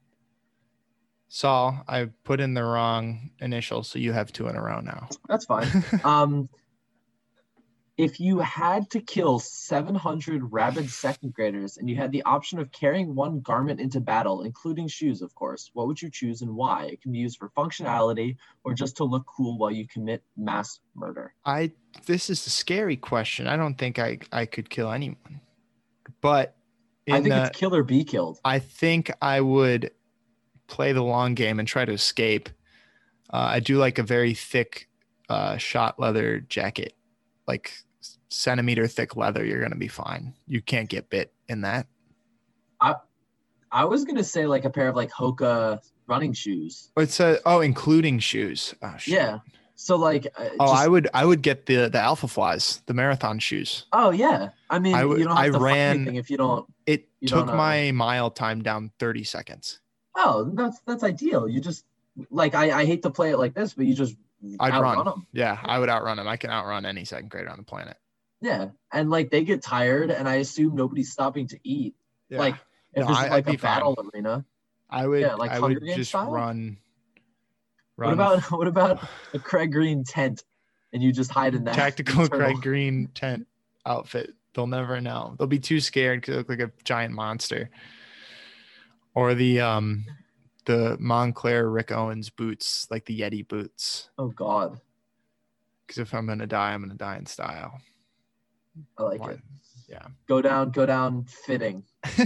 Sol, I put in the wrong initial, so you have two in a row now. That's fine. um, if you had to kill 700 rabid second graders and you had the option of carrying one garment into battle, including shoes, of course, what would you choose and why? It can be used for functionality or just to look cool while you commit mass murder. I this is a scary question. I don't think I I could kill anyone, but I think the, it's kill or be killed. I think I would play the long game and try to escape. Uh, I do like a very thick uh, Schott leather jacket, like centimeter thick leather. You're gonna be fine. You can't get bit in that. I I was gonna say like a pair of like Hoka running shoes. It's a oh, including shoes. Oh. Yeah. So like. Uh, Oh, just- I would I would get the the Alpha Flies, the marathon shoes. Oh yeah. I mean, I you don't have I to ran- anything if you don't. It You took don't my mile time down 30 seconds. Oh, that's that's ideal. You just like I, I hate to play it like this, but you just I'd outrun run. them. Yeah, I would outrun them. I can outrun any second grader on the planet. Yeah, and like they get tired, and I assume nobody's stopping to eat. Yeah. Like if No, I- like I'd a battle arena. I would yeah, like I Hunger would Games just style? run What about what about a Craig Green tent, and you just hide in that tactical internal- Craig Green tent outfit. They'll never know. They'll be too scared because they look like a giant monster. Or the um the Moncler Rick Owens boots, like the Yeti boots. Oh God, Because if I'm gonna die, I'm gonna die in style. I like Why- it. Yeah. Go down, go down, fitting.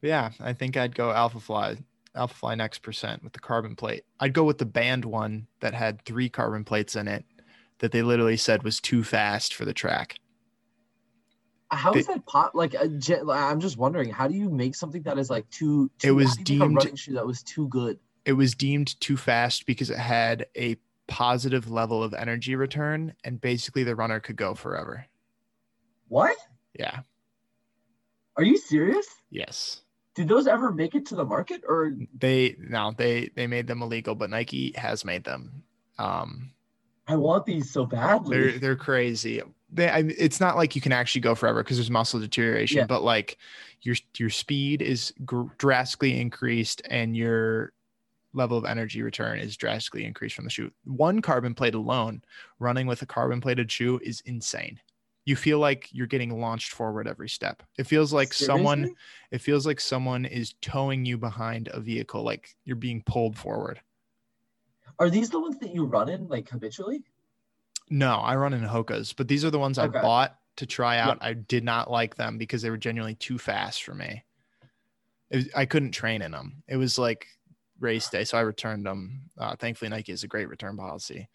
yeah, I think I'd go Alpha Fly, Alpha Fly next percent with the carbon plate. I'd go with the band one that had three carbon plates in it that they literally said was too fast for the track. How is They- that pot? Like, a, like, I'm just wondering, how do you make something that is like too? too It was how do you make deemed- running shoe that was too good. It was deemed too fast because it had a positive level of energy return and basically the runner could go forever. What? Yeah. Are you serious? Yes. Did those ever make it to the market, or They no, they they made them illegal, but Nike has made them. Um I want these so badly? they're they're crazy. They, I, it's not like you can actually go forever because there's muscle deterioration, Yeah. but like your your speed is gr- drastically increased and your level of energy return is drastically increased from the shoe. One carbon plate alone, running with a carbon plated shoe is insane. You feel like you're getting launched forward every step. It feels like someone it feels like someone is towing you behind a vehicle like you're being pulled forward. Are these the ones that you run in like habitually? No, I run in Hokas, but these are the ones Okay. I bought to try out. I did not like them because they were genuinely too fast for me. Was- I couldn't train in them. It was like race day, so I returned them. Uh, thankfully, Nike has a great return policy.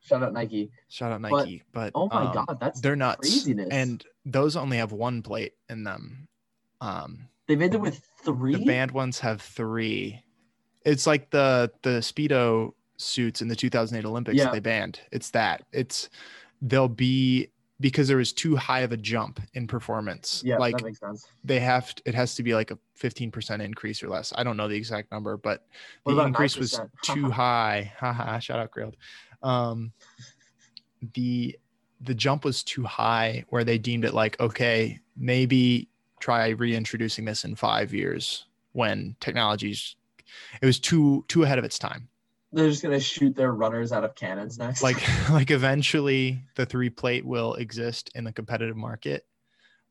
Shout out Nike. Shout out But- Nike, but, Oh my um, god, that's they're nuts. craziness. And those only have one plate in them. Um, they made them with three. the band ones have three. It's like the the speedo suits in the 2008 Olympics Yeah. they banned. It's that. It's they'll be because there was too high of a jump in performance. yeah, like that makes sense. they have to, it has to be like a 15% increase or less. I don't know the exact number, but What the increase was 9%? too high. Haha, shout out grilled. Um the the jump was too high where they deemed it like okay maybe try reintroducing this in five years when technology's it was too too ahead of its time They're just gonna shoot their runners out of cannons next. like like eventually the three plate will exist in the competitive market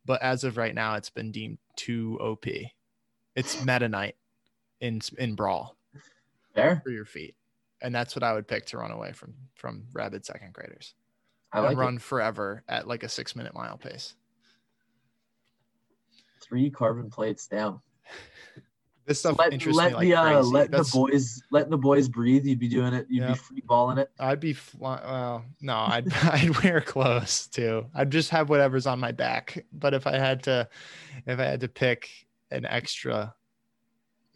but as of right now it's been deemed too op it's meta knight in in brawl there, for your feet and that's what i would pick to run away from from rabid second graders I like and it. run forever at like a six minute mile pace three carbon plates down. this stuff Let, interests let me like the uh, crazy. let That's- the boys let the boys breathe. You'd be doing it. You'd Yeah. be free balling it. I'd be fly- well, no, I'd I'd wear clothes too. I'd just have whatever's on my back. But if I had to, if I had to pick an extra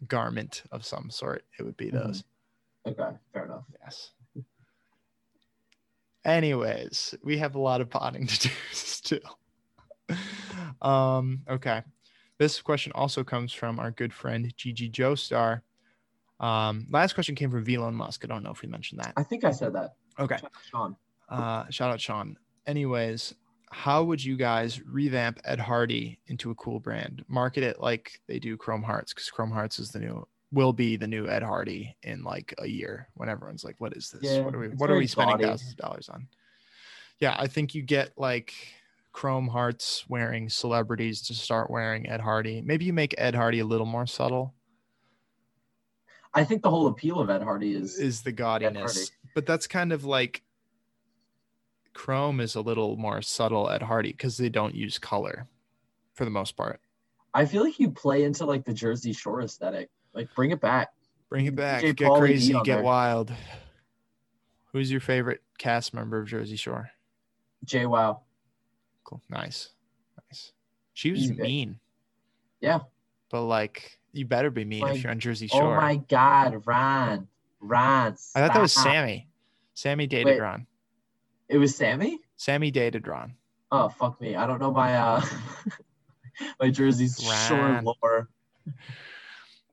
garment of some sort, it would be Mhm. those. Okay, fair enough. Yes. Anyways, we have a lot of potting to do still. Um, okay. This question also comes from our good friend Gigi Joestar. Um, last question came from Elon Musk. I don't know if we mentioned that. I think I said that. Okay. Sean. Uh, shout out Sean. Anyways, how would you guys revamp Ed Hardy into a cool brand? Market it like they do Chrome Hearts, because Chrome Hearts is the new will be the new Ed Hardy in like a year when everyone's like, what is this? Yeah, what are we what are we spending thousands of dollars on? Yeah, I think you get like Chrome Hearts wearing celebrities to start wearing Ed Hardy. Maybe you make Ed Hardy a little more subtle. I think the whole appeal of Ed Hardy is, is the gaudiness. But that's kind of like Chrome is a little more subtle Ed Hardy because they don't use color for the most part. I feel like you play into like the Jersey Shore aesthetic. Like bring it back. Bring it back, DJ get Pauly crazy, get there. wild. Who's your favorite cast member of Jersey Shore? JWoww. Cool, nice, nice. She was Easy mean, Yeah. but like you better be mean Like, if you're on Jersey Shore. Oh my God, Ron. Ron. I thought that was. Sammy. Sammy dated Wait. Ron. It was Sammy? Sammy dated Ron. Oh fuck me. I don't know my uh my Jersey Shore Ron. lore.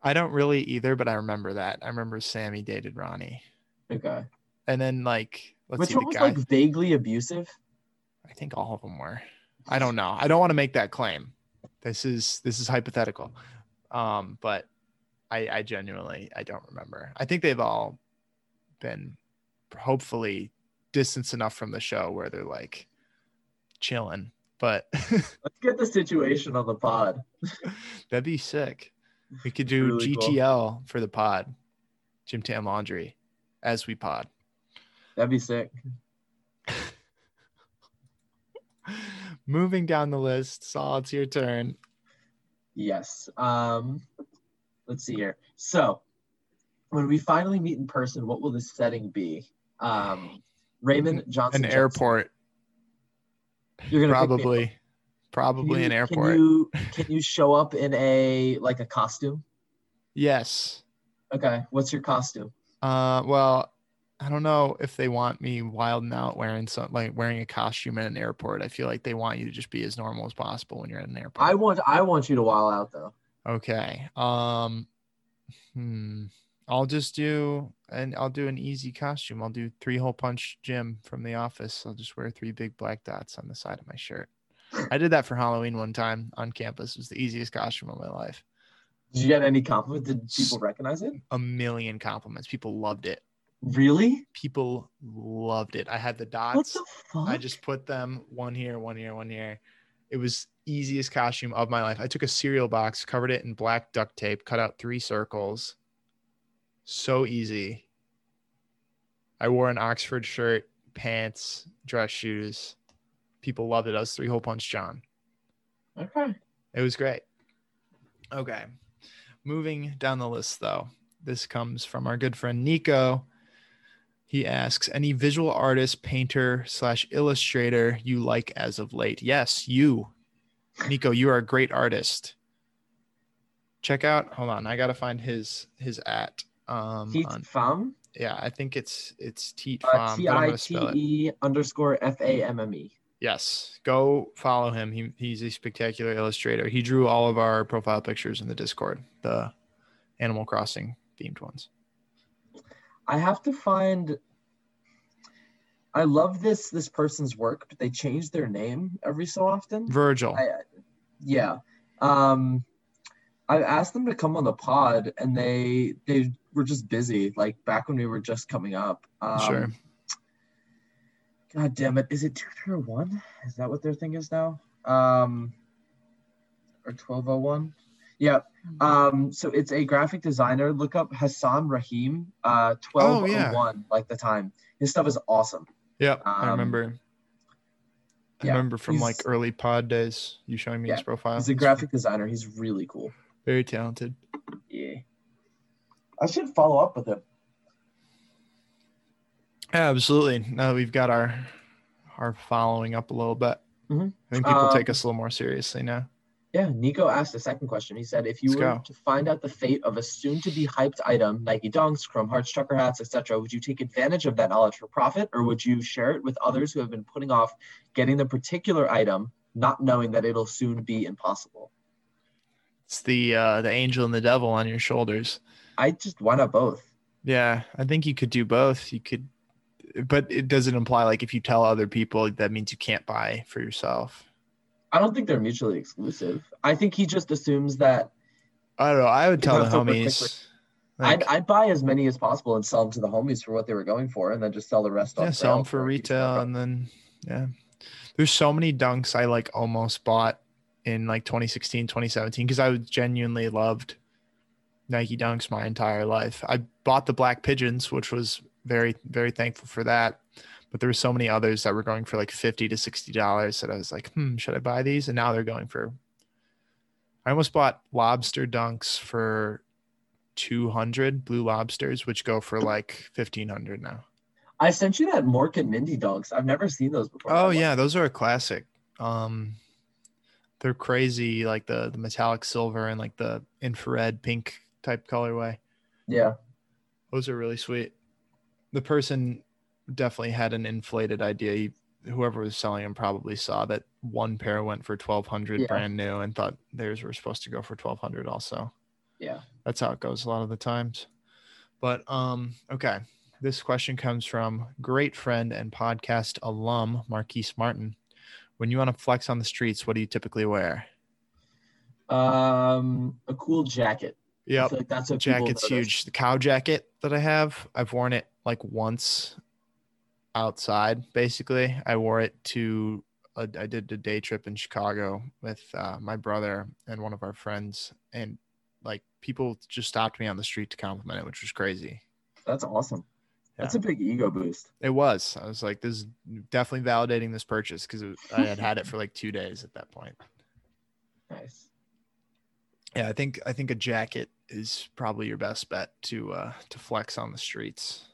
I don't really either, but I remember that. I remember Sammy dated Ronnie. Okay. And then like let's Which see one was guy. like vaguely abusive? I think all of them were. I don't know. I don't want to make that claim. This is this is hypothetical. Um, but I I genuinely I don't remember. I think they've all been hopefully distanced enough from the show where they're like chilling. But Let's get the situation on the pod. that'd be sick. We could do Really cool. GTL for the pod, Gym Tan Laundry, as we pod. That'd be sick. Moving down the list, Sol, it's your turn. Yes. Um let's see here. So when we finally meet in person, what will the setting be? Um Raymond Johnson. An airport, You're gonna probably, probably you- an airport. Can you can you show up in a like a costume? Yes. Okay. What's your costume? Uh, well, I don't know if they want me wilding out wearing some like wearing a costume at an airport. I feel like they want you to just be as normal as possible when you're at an airport. I want I want you to wild out though. okay. Um, hmm. I'll just do and I'll do an easy costume. I'll do three hole punch Jim from The Office. I'll just wear three big black dots on the side of my shirt. I did that for Halloween one time on campus. It was the easiest costume of my life. Did you get any compliment? Did people recognize it? A million compliments. People loved it. Really? People loved it. I had the What dots. the fuck? I just put them one here, one here, one here. It was easiest costume of my life. I took a cereal box, covered it in black duct tape, cut out three circles. So easy. I wore an Oxford shirt, pants, dress shoes. People loved it. I was three hole punch John. okay. It was great. Okay. Moving down the list though. This comes from our good friend Nico. He asks, any visual artist, painter, slash illustrator you like as of late? Yes, you. Nico, you are a great artist. Check out, hold on, I gotta find his his at. Um Teat on- Fam. yeah, I think it's it's Teat Uh, Fam, T I T. E underscore F A M M E. Yes, go follow him. He, he's a spectacular illustrator. He drew all of our profile pictures in the Discord, the Animal Crossing themed ones. I have to find. I love this this person's work, but they change their name every so often. Virgil. I, yeah. Um, I asked them to come on the pod, and they they were just busy. Like back when we were just coming up. Um, sure. God damn it! Is it two three one? Is that what their thing is now? Um, or twelve oh one? Yeah. Um, so it's a graphic designer. Look up Hassan Rahim, uh, twelve oh one, like the time. His stuff is awesome. Yeah, I remember. I yeah, remember from like early pod days, you showing me his profile. He's a graphic designer. He's really cool. Very talented. Yeah. I should follow up with him. Yeah, absolutely. Now that we've got our our following up a little bit. Mhm. I think people take Um, us a little more seriously now. Yeah, Nico asked a second question. He said, if you Let's were go. to find out the fate of a soon-to-be hyped item, Nike Dunks, Chrome Hearts, trucker hats, etc., would you take advantage of that knowledge for profit, or would you share it with others who have been putting off getting the particular item, not knowing that it'll soon be impossible? It's the uh the angel and the devil on your shoulders. I just why not both? Yeah, I think you could do both. You could but it doesn't imply like if you tell other people that means you can't buy for yourself. I don't think they're mutually exclusive. I think he just assumes that I don't know. I would tell the have to look homies. Like, I'd, I'd buy as many as possible and sell them to the homies for what they were going for, and then just sell the rest yeah, sell them for retail and then yeah. There's so many dunks I like almost bought in like 2016, 2017 because I genuinely loved Nike dunks my entire life. I bought the black pigeons, which was very, very thankful for that. But there were so many others that were going for like 50 to 60 dollars that I was like, hmm, should I buy these? And now they're going for I almost bought lobster dunks for 200 blue lobsters, which go for like 1500 now. I sent you that Mork and Mindy dunks. I've never seen those before. Oh yeah, those are a classic. Um, they're crazy, like the the metallic silver and like the infrared pink type colorway. yeah. Those are really sweet. The person definitely had an inflated idea. He, whoever was selling them probably saw that one pair went for twelve hundred Yeah. brand new and thought theirs were supposed to go for twelve hundred also. Yeah. That's how it goes a lot of the times. But um, okay. This question comes from great friend and podcast alum Marquise Martin. When you want to flex on the streets, what do you typically wear? Um, a cool jacket. Yep. like that's a Jacket's huge. The cow jacket that I have, I've worn it like once outside, basically. I wore it to, a, I did a day trip in Chicago with uh, my brother and one of our friends. And like people just stopped me on the street to compliment it, which was crazy. That's awesome. That's a big ego boost. It was. I was like, this is definitely validating this purchase because I had had it for like two days at that point. Nice. Yeah, I think I think a jacket is probably your best bet to uh to flex on the streets.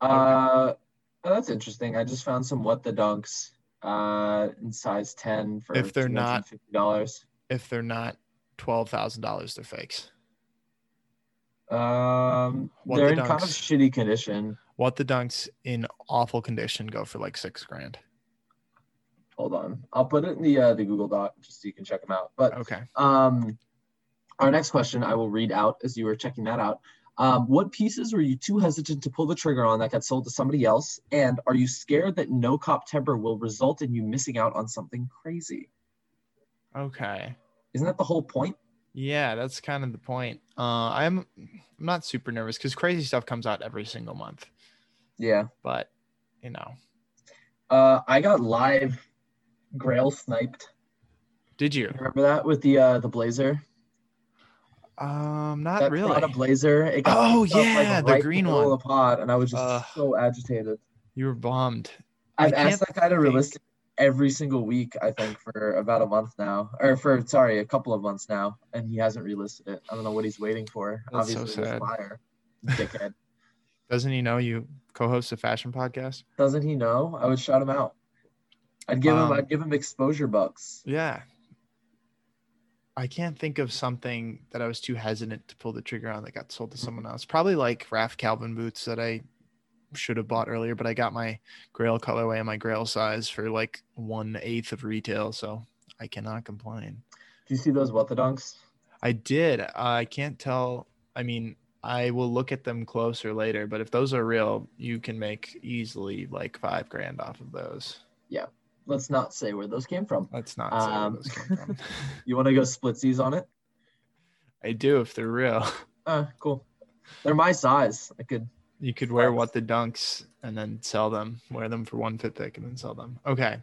Uh, oh, that's interesting. I just found some what the dunks uh in size 10 for If they're not- $50. If they're not twelve thousand dollars, they're fakes. Um, What they're the in kind of shitty condition. What the dunks in awful condition go for like six grand. Hold on, I'll put it in the uh, the Google Doc just so you can check them out. But Okay. Um, our next question I will read out as you were checking that out. Um, what pieces were you too hesitant to pull the trigger on that got sold to somebody else? And are you scared that no cop temper will result in you missing out on something crazy? Okay. Isn't that the whole point? Yeah, that's kind of the point. Uh I'm I'm not super nervous because crazy stuff comes out every single month. Yeah. But you know. Uh, I got live Grail sniped. Did you? Remember that with the uh, the Blazer? Um not that really. A Blazer. It Oh, picked up, yeah, the right green one. the pod, and I was just Ugh. so agitated. You were bombed. I've asked that guy to it every single week, I think, for about a month now, or for sorry, a couple of months now, and he hasn't relisted it. I don't know what he's waiting for. That's so Obviously, a sad. liar, dickhead. Doesn't he know you co-host a fashion podcast? Doesn't he know? I would shout him out. I'd give Um, him. I'd give him exposure bucks. Yeah. I can't think of something that I was too hesitant to pull the trigger on that got sold to mm-hmm. someone else. Probably like Raf Calvin boots that I should have bought earlier, but I got my Grail colorway and my Grail size for like one eighth of retail, so I cannot complain. Do you see those what the dunks? I did. I can't tell. I mean, I will look at them closer later, but if those are real, you can make easily like five grand off of those. Let's not say where those came from. Let's not say where Um, those came from. You want to go splitsies on it? I do if they're real. Uh, cool. They're my size. I could. You could wear what the dunks and then sell them, wear them for one fit pick and then sell them. Okay.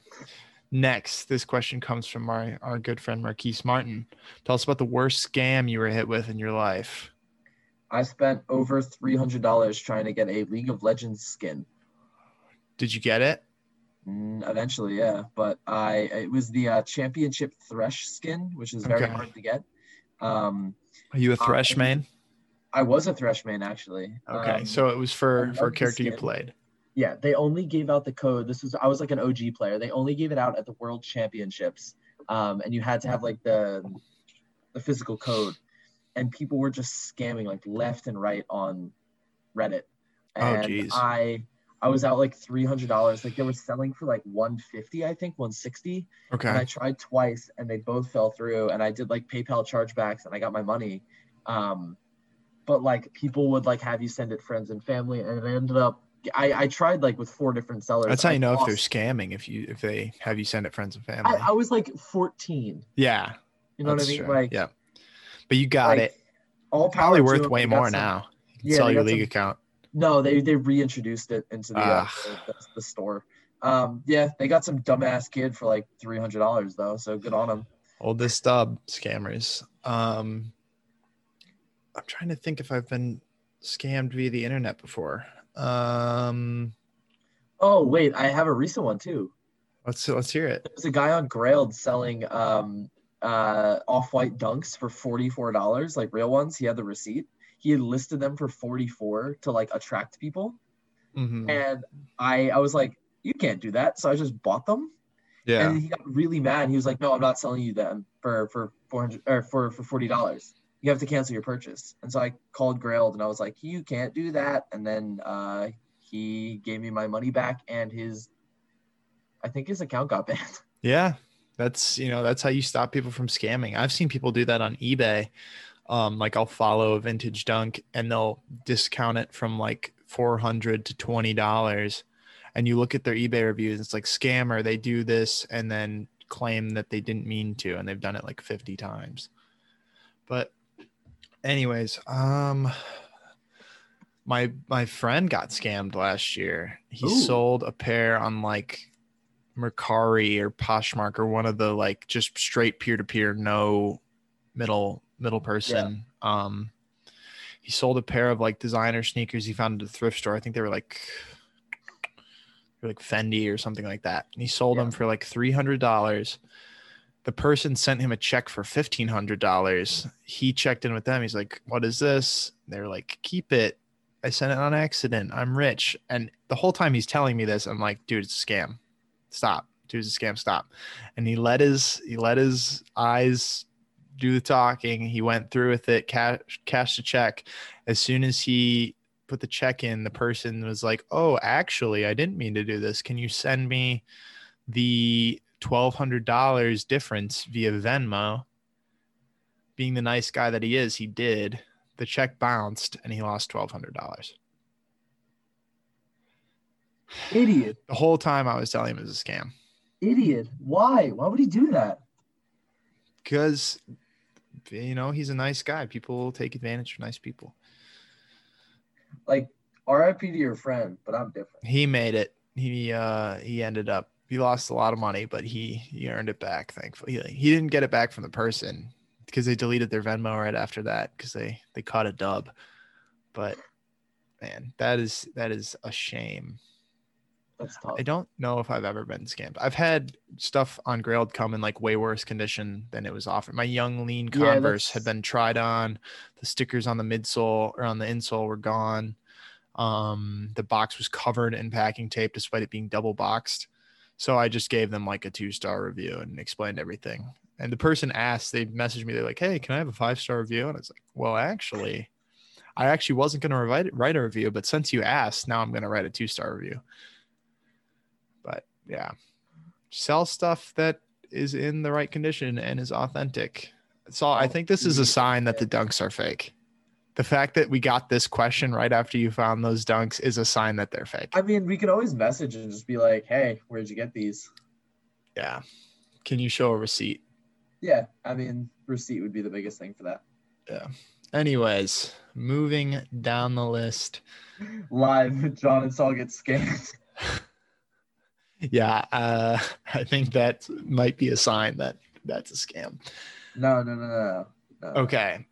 Next, this question comes from our, our good friend Marquise Martin. Tell us about the worst scam you were hit with in your life. I spent over three hundred dollars trying to get a League of Legends skin. Did you get it? Mm, eventually, yeah, but I it was the uh, championship Thresh skin, which is very Okay. hard to get. Um, Are you a Thresh it- main? I was a Thresh main actually. Okay. Um, so it was for for a character you played. Yeah, they only gave out the code. This was I was like an OG player. They only gave it out at the World Championships, um, and you had to have like the the physical code, and people were just scamming like left and right on Reddit. Oh, And geez. I I was out like three hundred dollars. Like they were selling for like one fifty, I think, one sixty. Okay. And I tried twice, and they both fell through. And I did like PayPal chargebacks, and I got my money. Um, but like people would like have you send it friends and family, and it ended up. I, I tried like with four different sellers. That's how I you know if they're scamming if you if they have you send it friends and family. I, I was like 14. yeah. You know what I mean? true. Like, yeah. But you got like, it. All Probably power to worth way more now. You can Yeah, sell your league some- account. No, they they reintroduced it into the, uh, the, the, store. Um, yeah, they got some dumbass kid for like three hundred dollars though, so good on them. Hold this stub, scammers. Um, I'm trying to think if I've been scammed via the internet before. Um, Oh wait, I have a recent one too. let's let's hear it. There's a guy on Grailed selling um uh off-white dunks for forty-four dollars, like real ones. He had the receipt. He had listed them for forty-four to like attract people, Mhm. and I I was like, you can't do that, so I just bought them. Yeah. And he got really mad. He was like, "No, I'm not selling you them for for four hundred or for for forty dollars. You have to cancel your purchase." And so I called Grailed and I was like, "You can't do that." And then uh, he gave me my money back and his, I think his account got banned. Yeah, that's you know that's how you stop people from scamming. I've seen people do that on eBay. Um, like I'll follow a vintage dunk and they'll discount it from like four hundred to twenty dollars, and you look at their eBay reviews. It's like scammer. They do this and then claim that they didn't mean to, and they've done it like fifty times. But, anyways, um, my my friend got scammed last year. He Ooh. sold a pair on like Mercari or Poshmark or one of the like just straight peer to peer, no middle middle person. Um, he sold a pair of like designer sneakers he found at a thrift store. I think they were like they were like Fendi or something like that. And he sold them for like three hundred dollars. The person sent him a check for fifteen hundred dollars. He checked in with them. He's like, "What is this?" They're like, "Keep it." I sent it on accident. I'm rich. And the whole time he's telling me this, I'm like, dude, it's a scam. Stop. Dude, it's a scam. Stop. And he let his he let his eyes do the talking. He went through with it, cash cashed a check. As soon as he put the check in, the person was like, Oh, actually, I didn't mean to do this. Can you send me the twelve hundred dollars difference via Venmo? Being the nice guy that he is, he did the check bounced and he lost twelve hundred dollars. Idiot, The whole time I was telling him it was a scam idiot. Why? Why would he do that? because you know he's a nice guy. People take advantage of nice people. Like, RIP to your friend, but I'm different. He made it. He uh he ended up he lost a lot of money, but he he earned it back. Thankfully, he, he didn't get it back from the person because they deleted their Venmo right after that because they they caught a dub. But man, that is that is a shame. That's tough. I don't know if I've ever been scammed. I've had stuff on Grailed come in like way worse condition than it was offered. My Yung Lean Yeah, Converse had been tried on. The stickers on the midsole or on the insole were gone. Um, the box was covered in packing tape despite it being double boxed. So I just gave them like a two star review and explained everything. And the person asked, they messaged me, they're like, Hey, can I have a five star review? And I was like, Well, actually, I actually wasn't going to write, write a review, but since you asked, now I'm going to write a two star review. Yeah, sell stuff that is in the right condition and is authentic. So I think this is a sign that the dunks are fake. The fact that we got this question right after you found those dunks is a sign that they're fake. I mean, we could always message and just be like, "Hey, where'd you get these?" Yeah. Can you show a receipt? Yeah, I mean, receipt would be the biggest thing for that. Yeah. Anyways, moving down the list. Live, John and Sol get scammed. Yeah, uh, I think that might be a sign that that's a scam. No, no, no, no, no. Okay.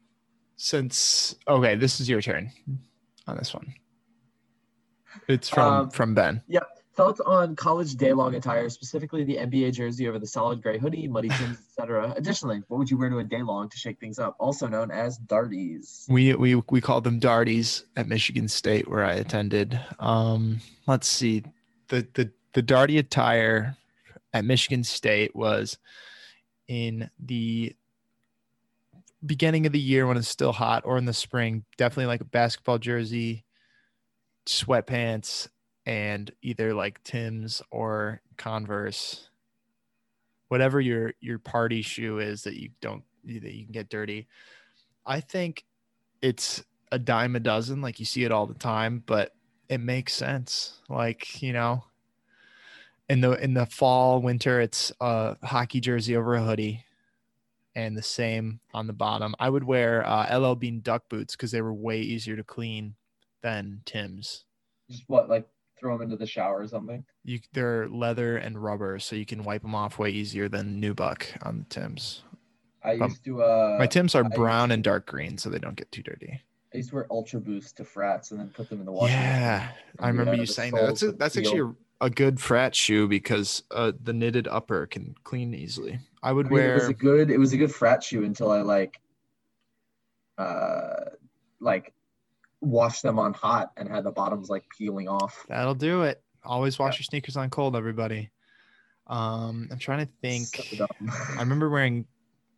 Since okay, this is your turn on this one. It's from Um, from Ben. Yep. Thoughts on college day-long attire, specifically the NBA jersey over the solid gray hoodie, muddy tims, etc. Additionally, what would you wear to a day-long to shake things up? Also known as darties. We we we called them darties at Michigan State where I attended. Um, let's see, the the the darty attire at Michigan State was in the beginning of the year when it's still hot, or in the spring. Definitely like a basketball jersey, sweatpants, and either like Tim's or Converse. Whatever your your party shoe is that you don't that you can get dirty. I think it's a dime a dozen like you see it all the time but it makes sense like you know in the in the fall winter it's a hockey jersey over a hoodie and the same on the bottom i would wear uh, ll bean duck boots because they were way easier to clean than tim's Just what, like throw them into the shower or something? you they're leather and rubber so you can wipe them off way easier than nubuck on the tim's I Um, used to. Uh, my tim's are I brown and dark green so they don't get too dirty I used to wear Ultra Boost to frats and then put them in the washing. Yeah, I remember you saying that. That's a, that's actually a, a good frat shoe because uh, the knitted upper can clean easily. I would I mean, it was a good. It was a good frat shoe until I like, uh, like, washed them on hot and had the bottoms like peeling off. That'll do it. Always wash your sneakers on cold, everybody. Um, I'm trying to think. So. I remember wearing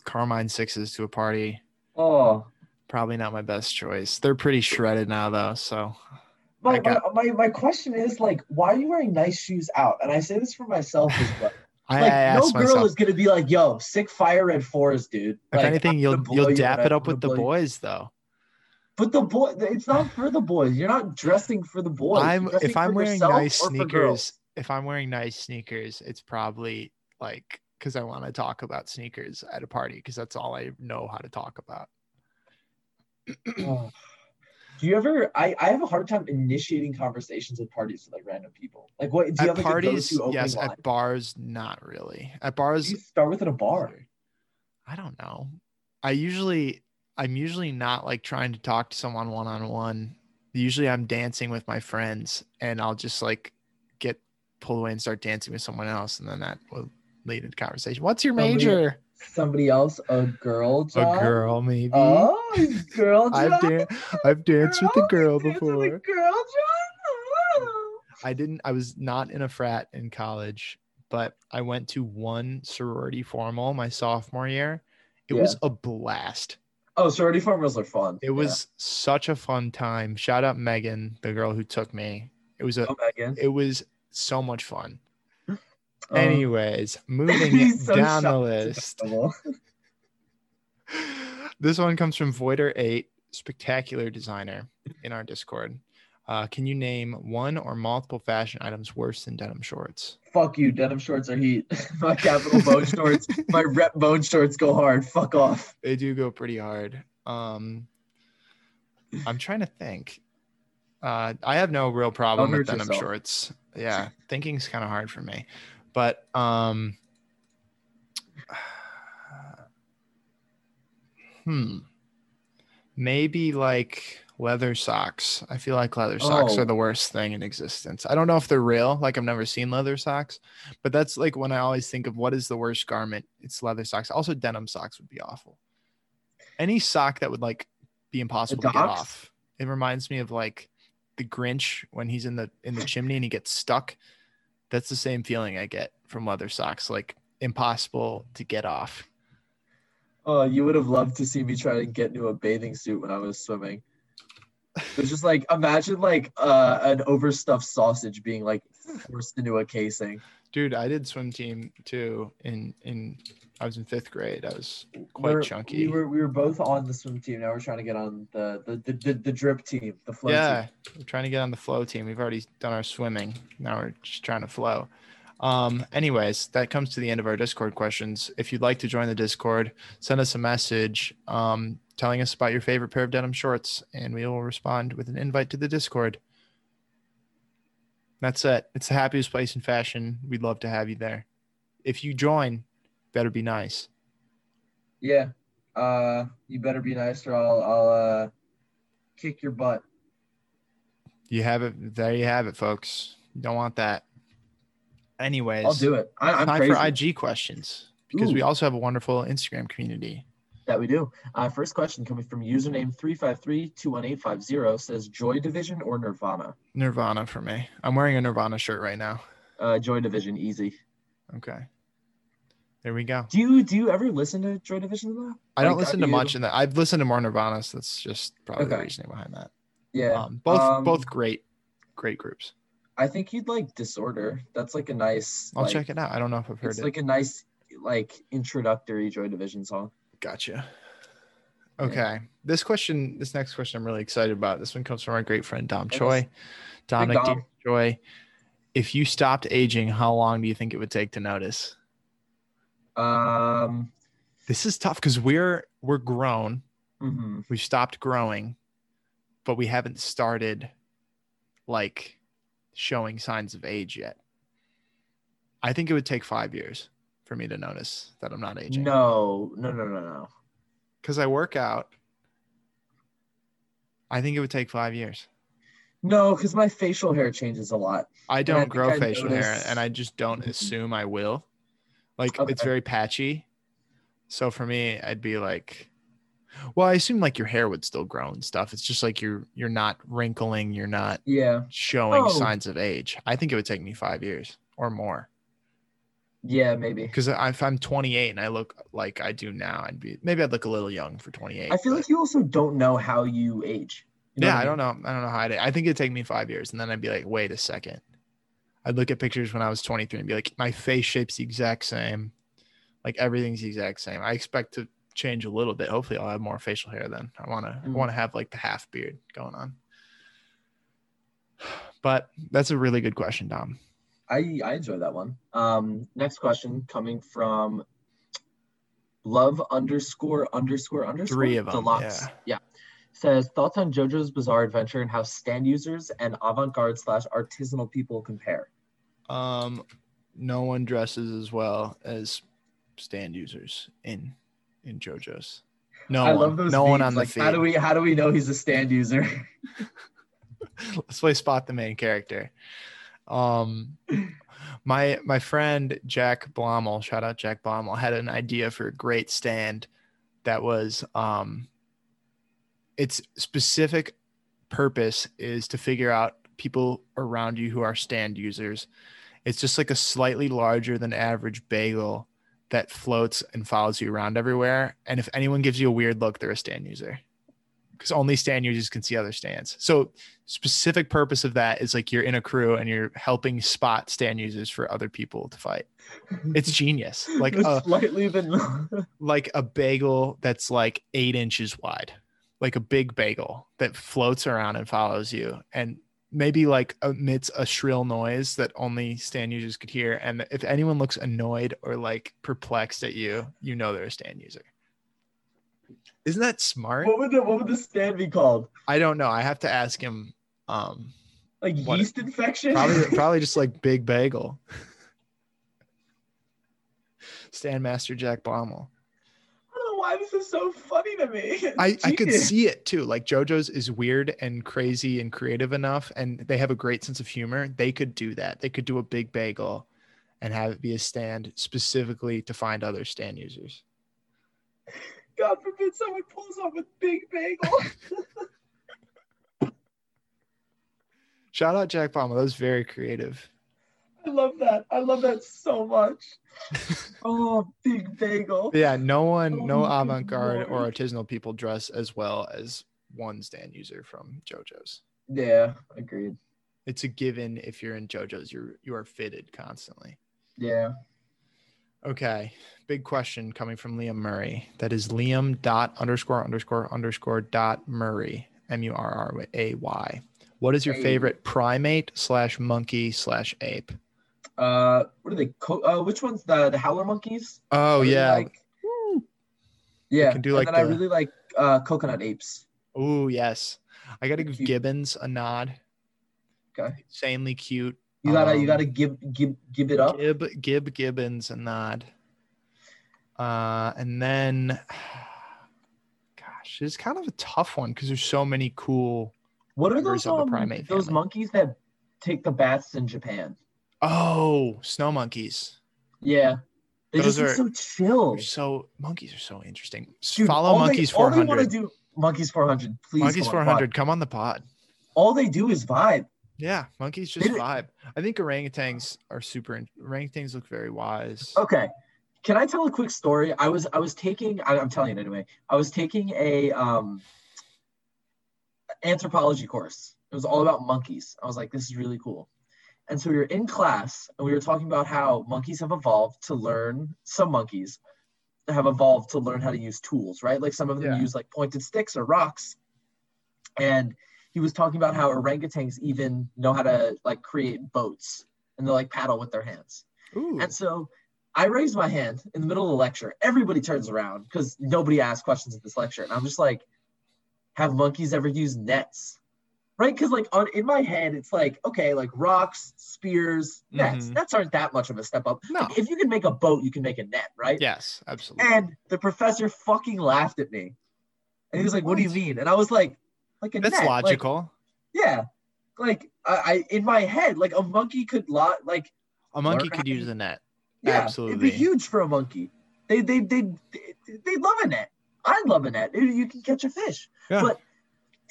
Carmine sixes to a party. oh, Probably not my best choice. They're pretty shredded now, though. So my, got- my, my my question is like, why are you wearing nice shoes out? And I say this for myself as well. I, Like, I no girl myself. is gonna be like, "Yo, sick fire red fours, dude." if Like, anything, you'll you'll dap and it up with the blow you. boys, though. But the boy, it's not for the boys. You're not dressing for the boys. I'm if I'm wearing nice or for girls. sneakers, if I'm wearing nice sneakers, it's probably like because I want to talk about sneakers at a party because that's all I know how to talk about. Oh, Do you ever? I, I have a hard time initiating conversations at parties with like random people. Like, what do you at have like parties, a yes. line? At bars, not really. At bars, you start with at a bar. I don't know. I usually, I'm usually not like trying to talk to someone one on one. Usually, I'm dancing with my friends, and I'll just like get pulled away and start dancing with someone else, and then that will lead into conversation. What's your major? Somebody else, a girl, John. A girl, maybe. Oh, girl, John. I've dan- I've danced with a girl you with a before. girl, John. Oh. I didn't. I was not in a frat in college, but I went to one sorority formal my sophomore year. It was a blast. Oh, sorority formals are fun. It was such a fun time. Shout out Megan, the girl who took me. It was a. Oh, Megan. It was so much fun. Um, Anyways, moving so down the list. This one comes from Voider8, spectacular designer in our Discord. Uh, can you name one or multiple fashion items worse than denim shorts? Fuck you. Denim shorts are heat. my Kapital bone shorts, my rep bone shorts go hard. Fuck off. They do go pretty hard. Um, I'm trying to think. Uh, I have no real problem Don't with denim yourself. shorts. Yeah, thinking's kind of hard for me, but um, hmm, maybe like leather socks. I feel like leather socks Oh. are the worst thing in existence. I don't know if they're real. Like I've never seen leather socks, but that's like when I always think of what is the worst garment. It's leather socks. Also, denim socks would be awful. Any sock that would like be impossible to get off. It reminds me of like the Grinch when he's in the in the chimney and he gets stuck. That's the same feeling I get from leather socks, like impossible to get off. Oh, you would have loved to see me try to get into a bathing suit when I was swimming. It's just like imagine like uh, an overstuffed sausage being like forced into a casing. Dude, I did swim team too in in I was in fifth grade. I was quite We're- chunky. We were we were both on the swim team. Now we're trying to get on the the the, the, the drip team, the flow yeah, team. we're trying to get on the flow team. We've already done our swimming. Now we're just trying to flow. Um, anyways, that comes to the end of our Discord questions. If you'd like to join the Discord, send us a message um, telling us about your favorite pair of denim shorts, and we will respond with an invite to the Discord. That's it. It's the happiest place in fashion. We'd love to have you there. If you join, better be nice. Yeah. Uh, you better be nice, or I'll I'll uh kick your butt. You have it. There you have it, folks. You don't want that. Anyways, I'll do it. I, I'm time crazy. for IG questions because we also have a wonderful Instagram community. That we do. Uh, first question coming from username three five three two one eight five zero says Joy Division or Nirvana. Nirvana for me. I'm wearing a Nirvana shirt right now. Uh, Joy Division, easy. Okay. There we go. Do you do you ever listen to Joy Division though? I don't Like, listen to you- much in that. I've listened to more Nirvana, so that's just probably the Okay. reasoning behind that. Yeah. Um, both um, both great, great groups. I think you'd like Disorder. That's like a nice. I'll like, check it out. I don't know if I've heard It's it. It's like a nice like introductory Joy Division song. Gotcha. Okay. This question, this next question, I'm really excited about. This one comes from our great friend Dom Yes. Choi. Dominic Dom. Choi. If you stopped aging, how long do you think it would take to notice? Um. This is tough because we're we're grown. mhm. We've stopped growing, but we haven't started like showing signs of age yet. I think it would take five years for me to notice that I'm not aging. No, no, no, no, no. Because I work out. I think it would take five years. No, because my facial hair changes a lot. I don't grow I facial hair and I just don't assume I will. Like it's very patchy. So for me, I'd be like well, I assume like your hair would still grow and stuff. It's just like you're you're not wrinkling, you're not Yeah, showing Oh. signs of age. I think it would take me five years or more. yeah, maybe. Because if I'm 28 and I look like I do now, I'd be maybe I'd look a little young for 28. I feel like you also don't know how you age. You know yeah, I mean? don't know. I don't know how I. I think it'd take me five years, and then I'd be like, wait a second. I'd look at pictures when I was 23 and be like, my face shape's the exact same, like everything's the exact same. I expect to change a little bit. Hopefully, I'll have more facial hair then. I want to. I Mm. want to have like the half beard going on. But that's a really good question, Dom. I I enjoy that one. Um, next question coming from love underscore underscore underscore Three of them, deluxe. Yeah. Says thoughts on JoJo's Bizarre Adventure and how stand users and avant-garde slash artisanal people compare. Um, no one dresses as well as stand users in in JoJo's. No I one. love those. no one on the like, feed. How do we how do we know he's a stand user? let's play spot the main character um my my friend jack blommel shout out jack blommel had an idea for a great stand that was um its specific purpose is to figure out people around you who are stand users it's just like a slightly larger than average bagel that floats and follows you around everywhere. And if anyone gives you a weird look they're a stand user. Because only stand users can see other stands. So specific purpose of that is like you're in a crew and you're helping spot stand users for other people to fight. It's genius. Like a uh, slightly than like a bagel that's like eight inches wide, like a big bagel that floats around and follows you, and maybe like emits a shrill noise that only stand users could hear. And if anyone looks annoyed or like perplexed at you, you know they're a stand user. Isn't that smart? what would the what would the stand be called? I don't know. I have to ask him. Um, Like What- yeast infection? probably probably just like big bagel stand master jack blommel I don't know why this is so funny to me. I, I could see it too like jojo's is weird and crazy and creative enough and they have a great sense of humor they could do that they could do a big bagel and have it be a stand specifically to find other stand users God forbid someone pulls up with big bagel. shout out jack blommel that was very creative I love that. I love that so much. oh, big bagel. yeah no one Oh no avant-garde or artisanal people dress as well as one stand user from jojo's Yeah, agreed. it's a given if you're in JoJo's. You're you are fitted constantly. Yeah. Okay. Big question coming from Liam Murray. That is Liam dot underscore underscore underscore dot Murray. M U R R A Y. What is your favorite primate slash monkey slash ape? Uh, what are they? Co- uh, which one's the the howler monkeys? Oh really yeah. like- yeah. can do, and like, then I really like uh coconut apes. Oh yes. I gotta give cute. Gibbons a nod. Okay. Insanely cute. You gotta you Um, gotta give give give it up. Gib Gib Gibbons a nod. Uh, and then, gosh, it's kind of a tough one because there's so many cool. What are those of the um, those family. monkeys that take the baths in Japan? Oh, snow monkeys. Yeah, they Those just are- so chill. So monkeys are so interesting. Dude, Follow all monkeys they, all they want to do monkeys 400. Please, monkeys come on, 400. Come on the pod. All they do is vibe. Yeah, monkeys just don't- vibe. I think orangutans are super. Orangutans look very wise. Okay. Can I tell a quick story? I was I was taking I, I'm telling it anyway. I was taking a um anthropology course. It was all about monkeys. I was like, this is really cool. And so we were in class and we were talking about how monkeys have evolved to learn some monkeys have evolved to learn how to use tools, right? Like some of them Yeah. use like pointed sticks or rocks. And he was talking about how orangutans even know how to like create boats and they like paddle with their hands. Ooh. And so I raised my hand in the middle of the lecture. Everybody turns around because nobody asked questions at this lecture. And I'm just like, have monkeys ever used nets? Right? Because like on in my head, it's like, okay, like rocks, spears, nets. Mhm. Nets aren't that much of a step up. No. If you can make a boat, you can make a net, right? Yes, absolutely. And the professor fucking laughed at me. And he was like, What do you mean? And I was like, like a That's net. Like, logical. yeah. Like I, I in my head, like a monkey could lot like A monkey could use a net. yeah, absolutely, it'd be huge for a monkey. They they they they love a net. I love a net. You can catch a fish. Yeah. But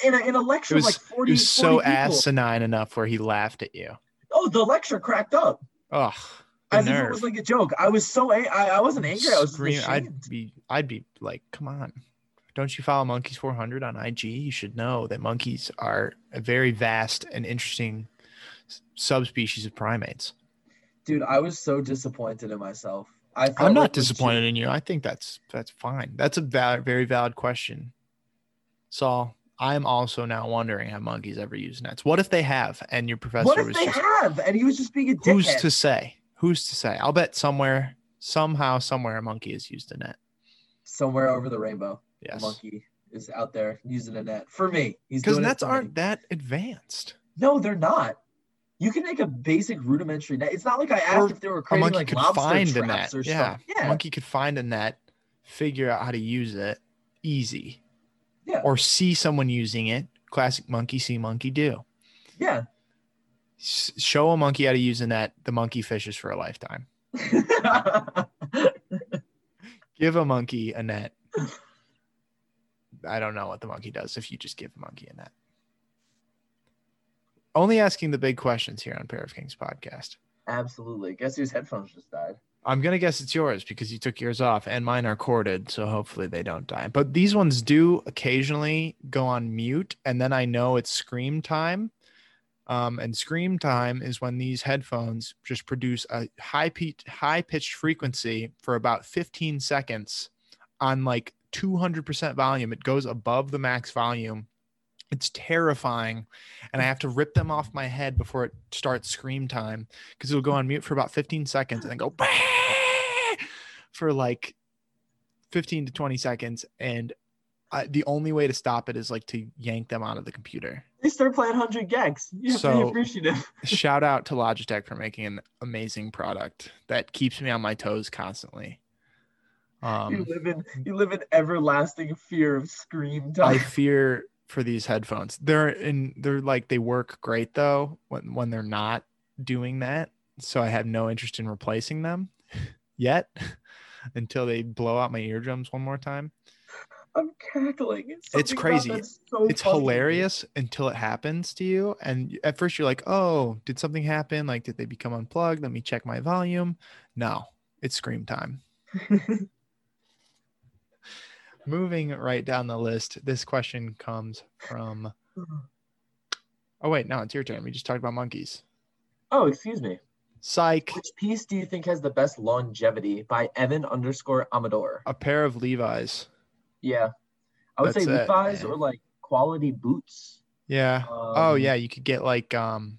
in a, in a lecture was- like 40, It was 40 so people, asinine enough where he laughed at you. oh, the lecture cracked up Ugh. The as if it was like a joke. I was so a- I, I wasn't angry. I was Scream- I'd be I'd be like, come on. Don't you follow Monkeys 400 on IG? You should know that monkeys are a very vast and interesting subspecies of primates. Dude, I was so disappointed in myself. I i'm not like disappointed in you. I think that's that's fine. That's a val- very valid question. Sol, I'm also now wondering have monkeys ever used nets? What if they have and your professor What if was they just have? And he was just being a dick. who's to say? Who's to say? I'll bet somewhere, somehow, somewhere a monkey has used a net. Somewhere over the rainbow, a Yes. monkey is out there using a net. For me, he's Because nets aren't that advanced. No, they're not. You can make a basic rudimentary net. It's not like I asked Or if they were A creating monkey like could lobster find a traps net. or Yeah. something. Yeah. A monkey could find a net, figure out how to use it easy. Yeah. Or see someone using it. Classic monkey see, monkey do. Yeah. S- show a monkey how to use a net. The monkey fishes for a lifetime. Give a monkey a net. I don't know what the monkey does if you just give a monkey a net. Only asking the big questions here on Pair of Kings podcast. Absolutely. Guess whose headphones just died? I'm gonna guess it's yours because you took yours off, and mine are corded, so hopefully they don't die. But these ones do occasionally go on mute, and then I know it's scream time. Um, and scream time is when these headphones just produce a high pitch, high pitched frequency for about 15 seconds on like 200% volume. It goes above the max volume. It's terrifying, and I have to rip them off my head before it starts scream time because it'll go on mute for about 15 seconds and then go for like 15 to 20 seconds. And I, the only way to stop it is like to yank them out of the computer. They start playing 100 gecs. You have So- appreciative. Shout out to Logitech for making an amazing product that keeps me on my toes constantly. you Um, live in you live in everlasting fear of scream time. I fear for these headphones. They're in. They're like they work great though when when they're not doing that. So I have no interest in replacing them yet until they blow out my eardrums one more time. I'm cackling. It's about crazy. so It's funny hilarious until it happens to you. And at first you're like, oh, did something happen? Like, did they become unplugged? Let me check my volume. No, it's scream time. Moving right down the list, this question comes from. Oh, wait, no, it's your turn. We just talked about monkeys. Oh, excuse me. Psych. Which piece do you think has the best longevity? By Evan underscore Amador. A pair of Levi's. Yeah, I would That's say it, Levi's man. or like quality boots. Yeah. oh Um, yeah, you could get like um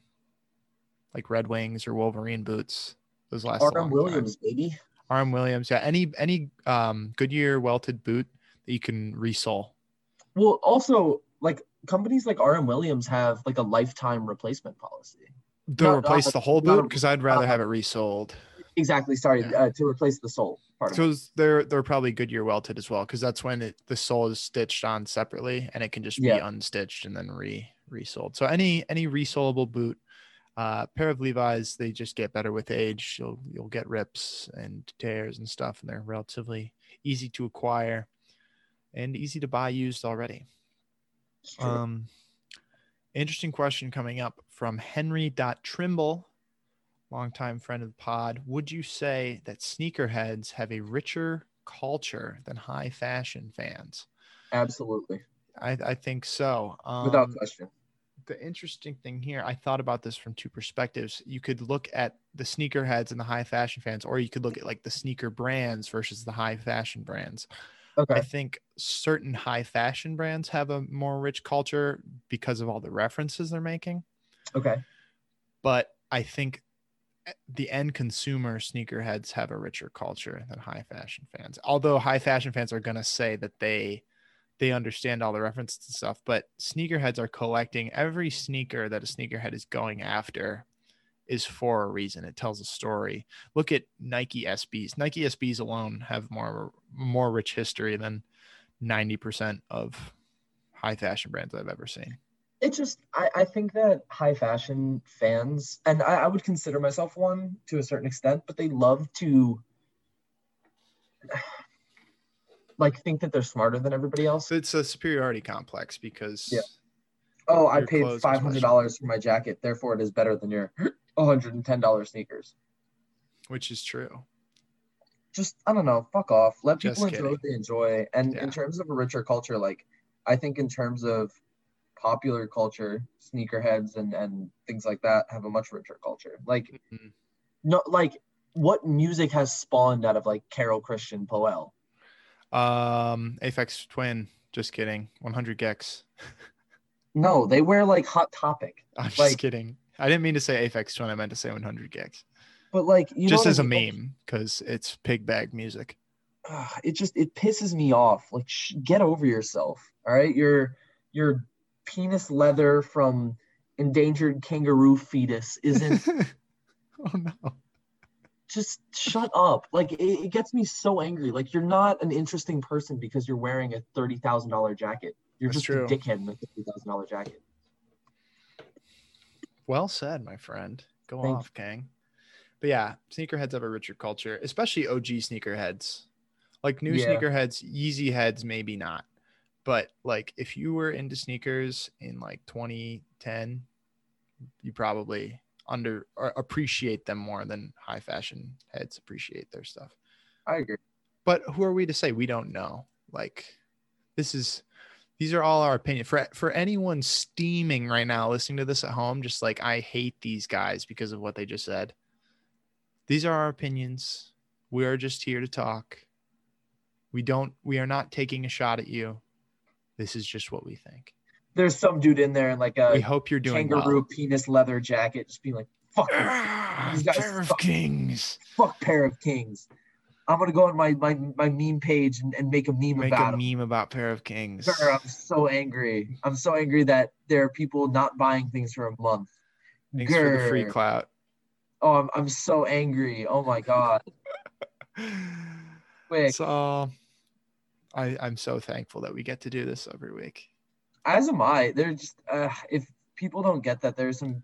like Red Wings or Wolverine boots. Those last Arm RM time. Williams, baby. RM Williams. Yeah. Any any um Goodyear welted boot that you can resell. Well, also like companies like RM Williams have like a lifetime replacement policy. To Not- replace not- the whole boot because I'd rather not- have it resold. Exactly. Sorry, Yeah. uh, to replace the sole part of it. They're they're probably Goodyear welted as well because that's when it, the sole is stitched on separately and it can just be Yeah. unstitched and then re resold. So any any resolable boot, uh, pair of Levi's, they just get better with age. You'll you'll get rips and tears and stuff, and they're relatively easy to acquire and easy to buy used already. Um, interesting question coming up from Henry.Trimble, longtime friend of the pod. Would you say that sneakerheads have a richer culture than high fashion fans? Absolutely, I, I think so. Um, without question. the interesting thing here, I thought about this from two perspectives. You could look at the sneakerheads and the high fashion fans, or you could look at like the sneaker brands versus the high fashion brands. Okay. I think certain high fashion brands have a more rich culture because of all the references they're making. Okay. But I think eh, the end consumer sneakerheads have a richer culture than high fashion fans. Although high fashion fans are going to say that they they understand all the references and stuff, but sneakerheads are collecting every sneaker that a sneakerhead is going after is for a reason. It tells a story. Look at Nike SBs. Nike SBs alone have more more rich history than 90% of high fashion brands I've ever seen. It just, I, I think that high fashion fans, and I, I would consider myself one to a certain extent, but they love to like think that they're smarter than everybody else. It's a superiority complex because Yeah. Oh, I paid five hundred dollars for my jacket, therefore it is better than your one hundred and ten dollars sneakers. which is true. Just I don't know, fuck off. Let Just people enjoy what they enjoy. And Yeah. in terms of a richer culture, like I think in terms of popular culture, sneakerheads and and things like that have a much richer culture. Like Mhm. no, like what music has spawned out of like Carol Christian Poell? Um, Aphex Twin. Just kidding. 100 gecs. No, they wear like Hot Topic, I'm just kidding. I didn't mean to say Aphex Twin. I meant to say 100 gecs. but like you just I as a mean? Like, meme because it's pig bag music. ah, it just it pisses me off. Like, sh- get over yourself. All right, your your penis leather from endangered kangaroo fetus isn't. oh no. just shut up. Like, it, it gets me so angry. Like, you're not an interesting person because you're wearing a thirty thousand dollar jacket. You're That's just true. a dickhead in a thirty thousand dollar jacket. Well said, my friend. Go Thank off, Kang. But yeah, sneakerheads have a richer culture, especially OG sneakerheads. Like new Yeah. sneakerheads, Yeezy heads, maybe not. But like if you were into sneakers in like 2010, you probably under or appreciate them more than high fashion heads appreciate their stuff. I agree. But who are we to say? We don't know. Like this is these are all our opinion. For for anyone steaming right now listening to this at home, just like I hate these guys because of what they just said. These are our opinions. We are just here to talk. We don't we are not taking a shot at you. This is just what we think. There's some dude in there in like we a hope you're doing kangaroo well. penis leather jacket, just being like, "Fuck, Ah, These guys Pair of kings. fuck, pair of kings." I'm gonna go on my my, my meme page and, and make a meme Make about a 'em. meme about pair of kings. Sir, I'm so angry. I'm so angry that there are people not buying things for a month. Thanks for the free Grr. clout. Oh, I'm, I'm so angry. Oh my god. Quick. So I, I'm so thankful that we get to do this every week. As am I. They're just uh, if people don't get that, there's some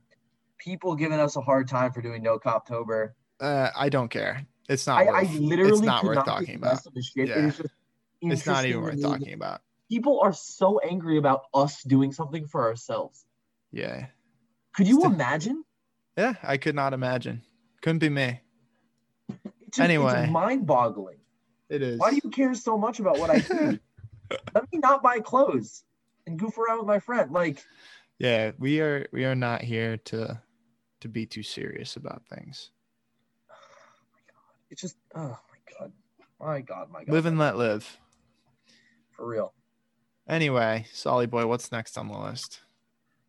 people giving us a hard time for doing no coptober. Uh, I don't care. It's not. I, I worth, literally it's not worth not talking about. less of a shit. Yeah. It It's not even worth to me that talking about. People are so angry about us doing something for ourselves. Yeah. Could you Still- imagine? Yeah. I could not imagine. Couldn't be me. It's just, Anyway. it's mind-boggling. It is. Why do you care so much about what I do? Let me not buy clothes and goof around with my friend. Like, Yeah, we are. We are not here to to be too serious about things. It's just oh my god, my god, my god, Live and let live. for real. Anyway, Solly boy, what's next on the list?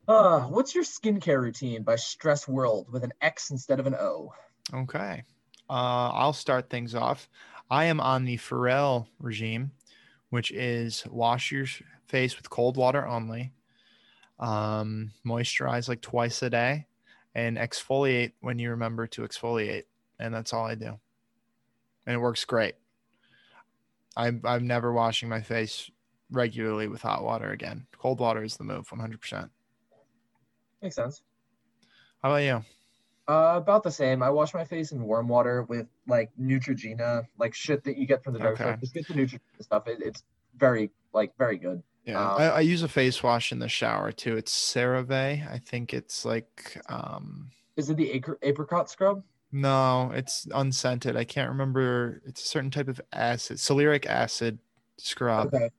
Uh, what's your skincare routine by Stress World with an X instead of an O? Okay. Uh, I'll start things off. I am on the Pharrell regime, which is wash your face with cold water only, um, moisturize like twice a day, and exfoliate when you remember to exfoliate. And that's all I do. And it works great. I'm, I'm never washing my face regularly with hot water again. Cold water is the move, 100%. Makes sense. How about you? Uh, about the same. I wash my face in warm water with like Neutrogena, like shit that you get from the drugstore. Okay. Just get the Neutrogena stuff. It, it's very like very good. Yeah, Um, I, I use a face wash in the shower too. It's CeraVe. I think it's like um Is it the apricot scrub? No, it's unscented. I can't remember. It's a certain type of acid, celeric acid scrub, Okay.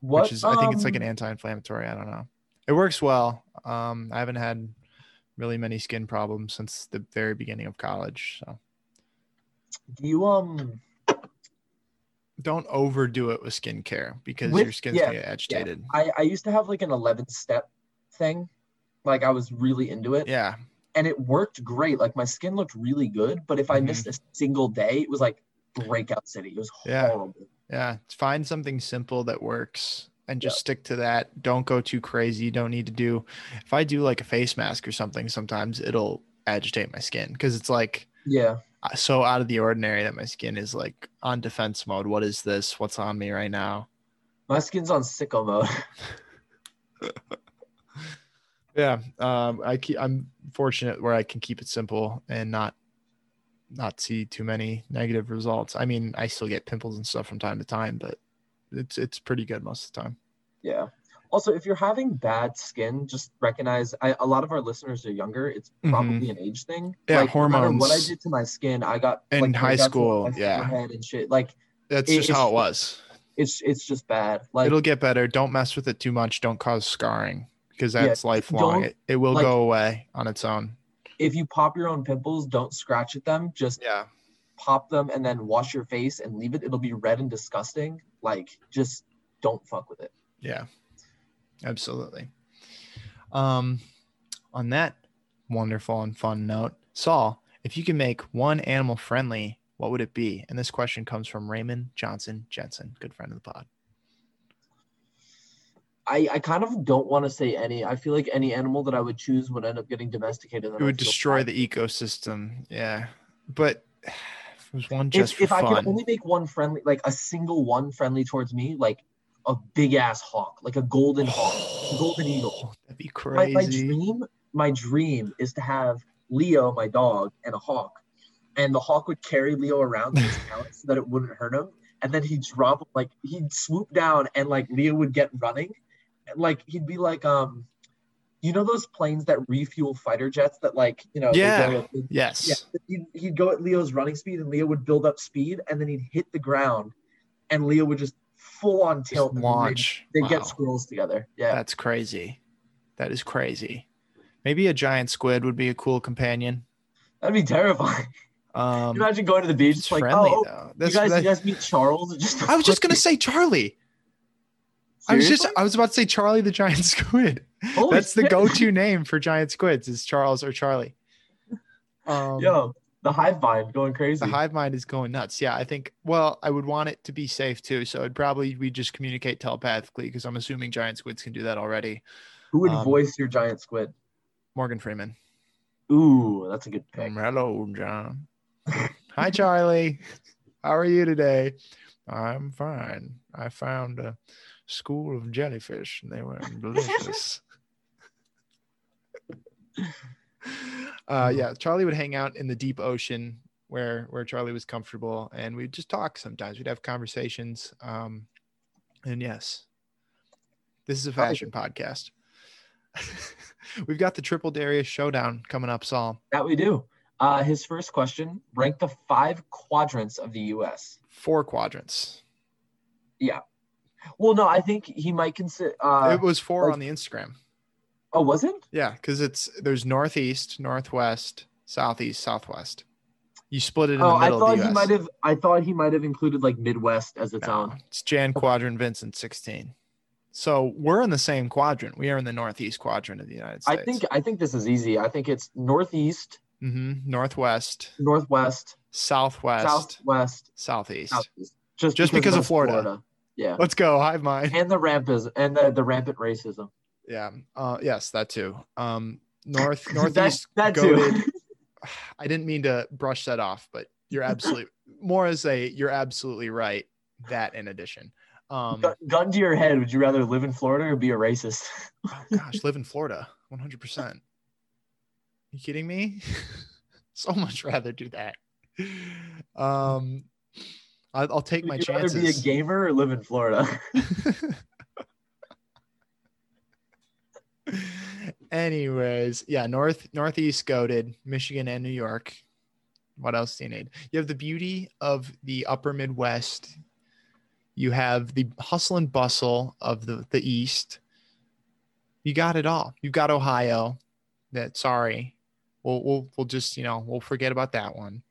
What? which is I think it's like an um, anti-inflammatory. I don't know. It works well. Um, I haven't had really many skin problems since the very beginning of college. So Do you um? don't overdo it with skincare because With- your skin's yeah, gonna get agitated. I I used to have like an eleven step thing, like I was really into it, Yeah. And it worked great. Like my skin looked really good, but if I Mhm. missed a single day, it was like breakout city. It was Yeah. horrible. Yeah, find something simple that works and just stick to that. Don't go too crazy. You don't need to do if I do like a face mask or something, sometimes it'll agitate my skin because it's like Yeah. uh, so out of the ordinary that my skin is like on defense mode. What is this? What's on me right now? My skin's on sicko mode. Yeah, um, I keep, I'm fortunate where I can keep it simple and not not see too many negative results. I mean, I still get pimples and stuff from time to time, but it's it's pretty good most of the time. Yeah. Also, if you're having bad skin, just recognize I, a lot of our listeners are younger. It's Mhm. probably an age thing. Yeah, like, no what I did to my skin, I got In like, high on school, yeah. forehead and shit. Like That's It- just how it was. it's it's just bad. Like It'll get better. Don't mess with it too much. Don't cause scarring because Yeah, that's lifelong. It, it will like- go away on its own. if you pop your own pimples, don't scratch at them. Just Yeah. pop them and then wash your face and leave it. It'll be red and disgusting. Like just don't fuck with it. Yeah. Absolutely. Um, on that wonderful and fun note, Sol, if you can make one animal friendly, what would it be? And this question comes from Raymond Johnson Jensen, good friend of the pod. I, I kind of don't want to say any. I feel like any animal that I would choose would end up getting domesticated. It would destroy bad. the ecosystem. Yeah. But if it was one just if, if I could only make one friendly, like a single one friendly towards me, like a big ass hawk, like a golden hawk, golden eagle. That'd be My, my dream, my dream is to have Leo, my dog, and a hawk, and the hawk would carry Leo around in his talons so that it wouldn't hurt him, and then he'd drop like he'd swoop down, and like Leo would get running, like he'd be like um. You know those planes that refuel fighter jets that like you know Yeah. yes. yeah, he'd, he'd go at Leo's running speed, and Leo would build up speed, and then he'd hit the ground, and Leo would just full on tilt. then launch. They, Wow. get squirrels together. Yeah, That's crazy. That is crazy. Maybe a giant squid would be a cool companion. that'd be terrifying. Um, Imagine going to the beach, it's like, friendly oh, though. you That's, guys, that- you guys meet Charles. Just I was just gonna say Charlie. I was just I was about to say Charlie the giant squid. Holy That's the go-to name for giant squids is Charles or Charlie. Um, Yo, the hive mind going crazy. the hive mind is going nuts. Yeah, I think. Well, I would want it to be safe too, so it'd probably we just communicate telepathically because I'm assuming giant squids can do that already. Who would um, voice your giant squid? Morgan Freeman. Ooh, that's a good pick. Um, hello, John. Hi, Charlie. How are you today? I'm fine. I found a school of jellyfish and they were delicious. uh, yeah, Charlie would hang out in the deep ocean where where Charlie was comfortable, and we'd just talk. Sometimes we'd have conversations. Um, and yes, this is a fashion podcast. We've got the Triple Darius Showdown coming up, Sol. That we do. Uh, his first question: Rank the five quadrants of the U.S. Four quadrants. Well, no, I think he might consider. Uh, it was four like- on the Instagram. oh, was it? Yeah, because it's there's northeast, northwest, southeast, southwest. You split it in Oh, the I thought of the he US. might have. I thought he might have included like Midwest as its No, own. it's Jan Quadrant Vincent 16. So we're in the same quadrant. We are in the northeast quadrant of the United States. I think. I think this is easy. I think it's Northeast, hmm Northwest, Northwest, Southwest, Southwest, Southeast. Southeast. Just Just because of that's Florida. Yeah, Let's go. Hive mind. and the rampant and the, the rampant racism. Yeah. Uh, yes, that too. Um, north, That- northeast. that, goated- too. I didn't mean to brush that off, but you're absolutely more as a you're absolutely right. That in addition. Um, Gun, gun to your head. Would you rather live in Florida or be a racist? oh gosh, live in Florida, 100. percent You kidding me? so much rather do that. Um, I'll, I'll take Would my you chances. rather be a gamer or live in Florida? Anyways, yeah, north northeast goaded, Michigan and New York. What else do you need? You have the beauty of the upper Midwest. You have the hustle and bustle of the, the East. You got it all. You've got Ohio. That sorry. We'll we'll we'll just, you know, we'll forget about that one.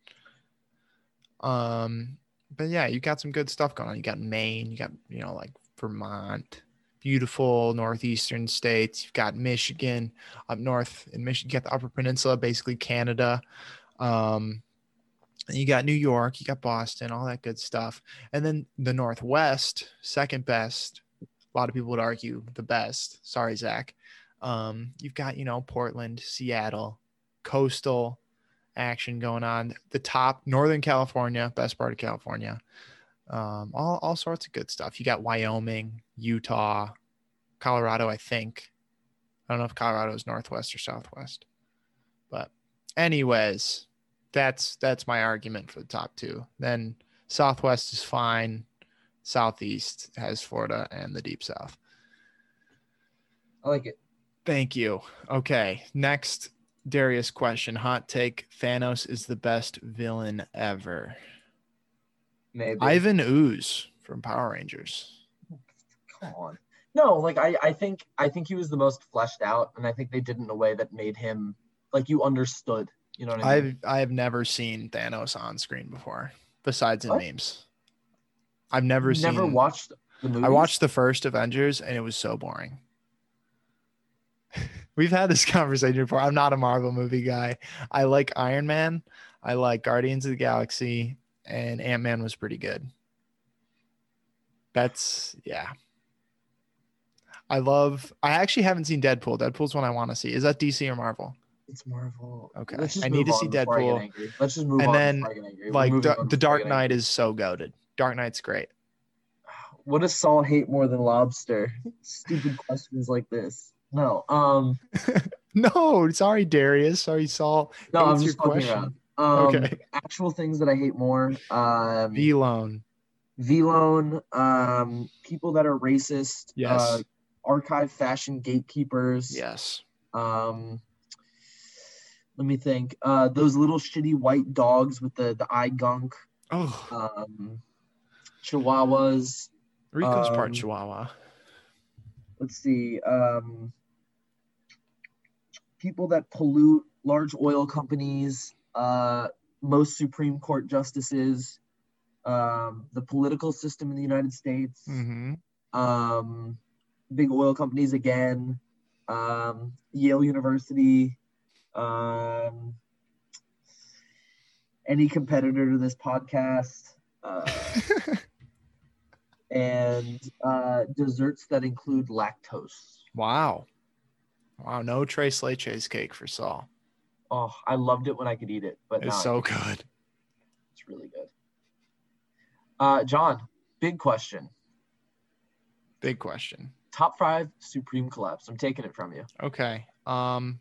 Um, but yeah, you got some good stuff going on. You got Maine, you got, you know, like Vermont, beautiful northeastern states. You've got Michigan up north in Michigan, you got the Upper Peninsula, basically Canada. Um, and you got New York, you got Boston, all that good stuff. And then the Northwest, second best. A lot of people would argue the best. Sorry, Zach. Um, you've got, you know, Portland, Seattle, coastal action going on. The top, Northern California, best part of California. Um, all, all sorts of good stuff. You got Wyoming, Utah, Colorado, I think. I don't know if Colorado is northwest or southwest. But anyways, that's that's my argument for the top two. Then southwest is fine. Southeast has Florida and the deep south. I like it. Thank you. Okay, next Darius question. Hot take: Thanos is the best villain ever. Maybe. Ivan Ooze from Power Rangers. Come on. No, like I, I think I think he was the most fleshed out, and I think they did it in a way that made him like you understood. You know what I mean? I've I've never seen Thanos on screen before, besides in What? memes. I've never You've seen. never watched the movie. I watched the first Avengers and it was so boring. We've had this conversation before. I'm not a Marvel movie guy. I like Iron Man. I like Guardians of the Galaxy, and Ant Man was pretty good. That's yeah. I love. I actually haven't seen Deadpool. Deadpool's one I want to see. Is that DC or Marvel? It's Marvel. Okay. I need to see on before I get Deadpool. Let's just move And on. then, before I get angry. We're Like moving the, on the before I Dark Knight is so goaded. Dark Knight's great. What does Sol hate more than lobster? Stupid questions like this. No. Um. No, sorry, Darius. Sorry, Sol. No, I'm just your fucking question. around. Um, Okay. Actual things that I hate more. Um. V Loan. Vlone, um, people that are racist, Yes. uh, archive fashion gatekeepers. Yes. Um, let me think. Uh, those little shitty white dogs with the the eye gunk. Oh, Um, chihuahuas. Rico's part um, Chihuahua. Let's see. Um, people that pollute large oil companies. Uh, most Supreme Court justices. Um, the political system in the United States. hmm um, big oil companies again, um, Yale University, um, any competitor to this podcast, uh, and uh, desserts that include lactose. wow. Wow. No Tres Leches cake for Sol. Oh, I loved it when I could eat it, but It's so good. it's really good. Uh, John, big question. Big question. Top five Supreme collabs. I'm taking it from you. Okay. Um.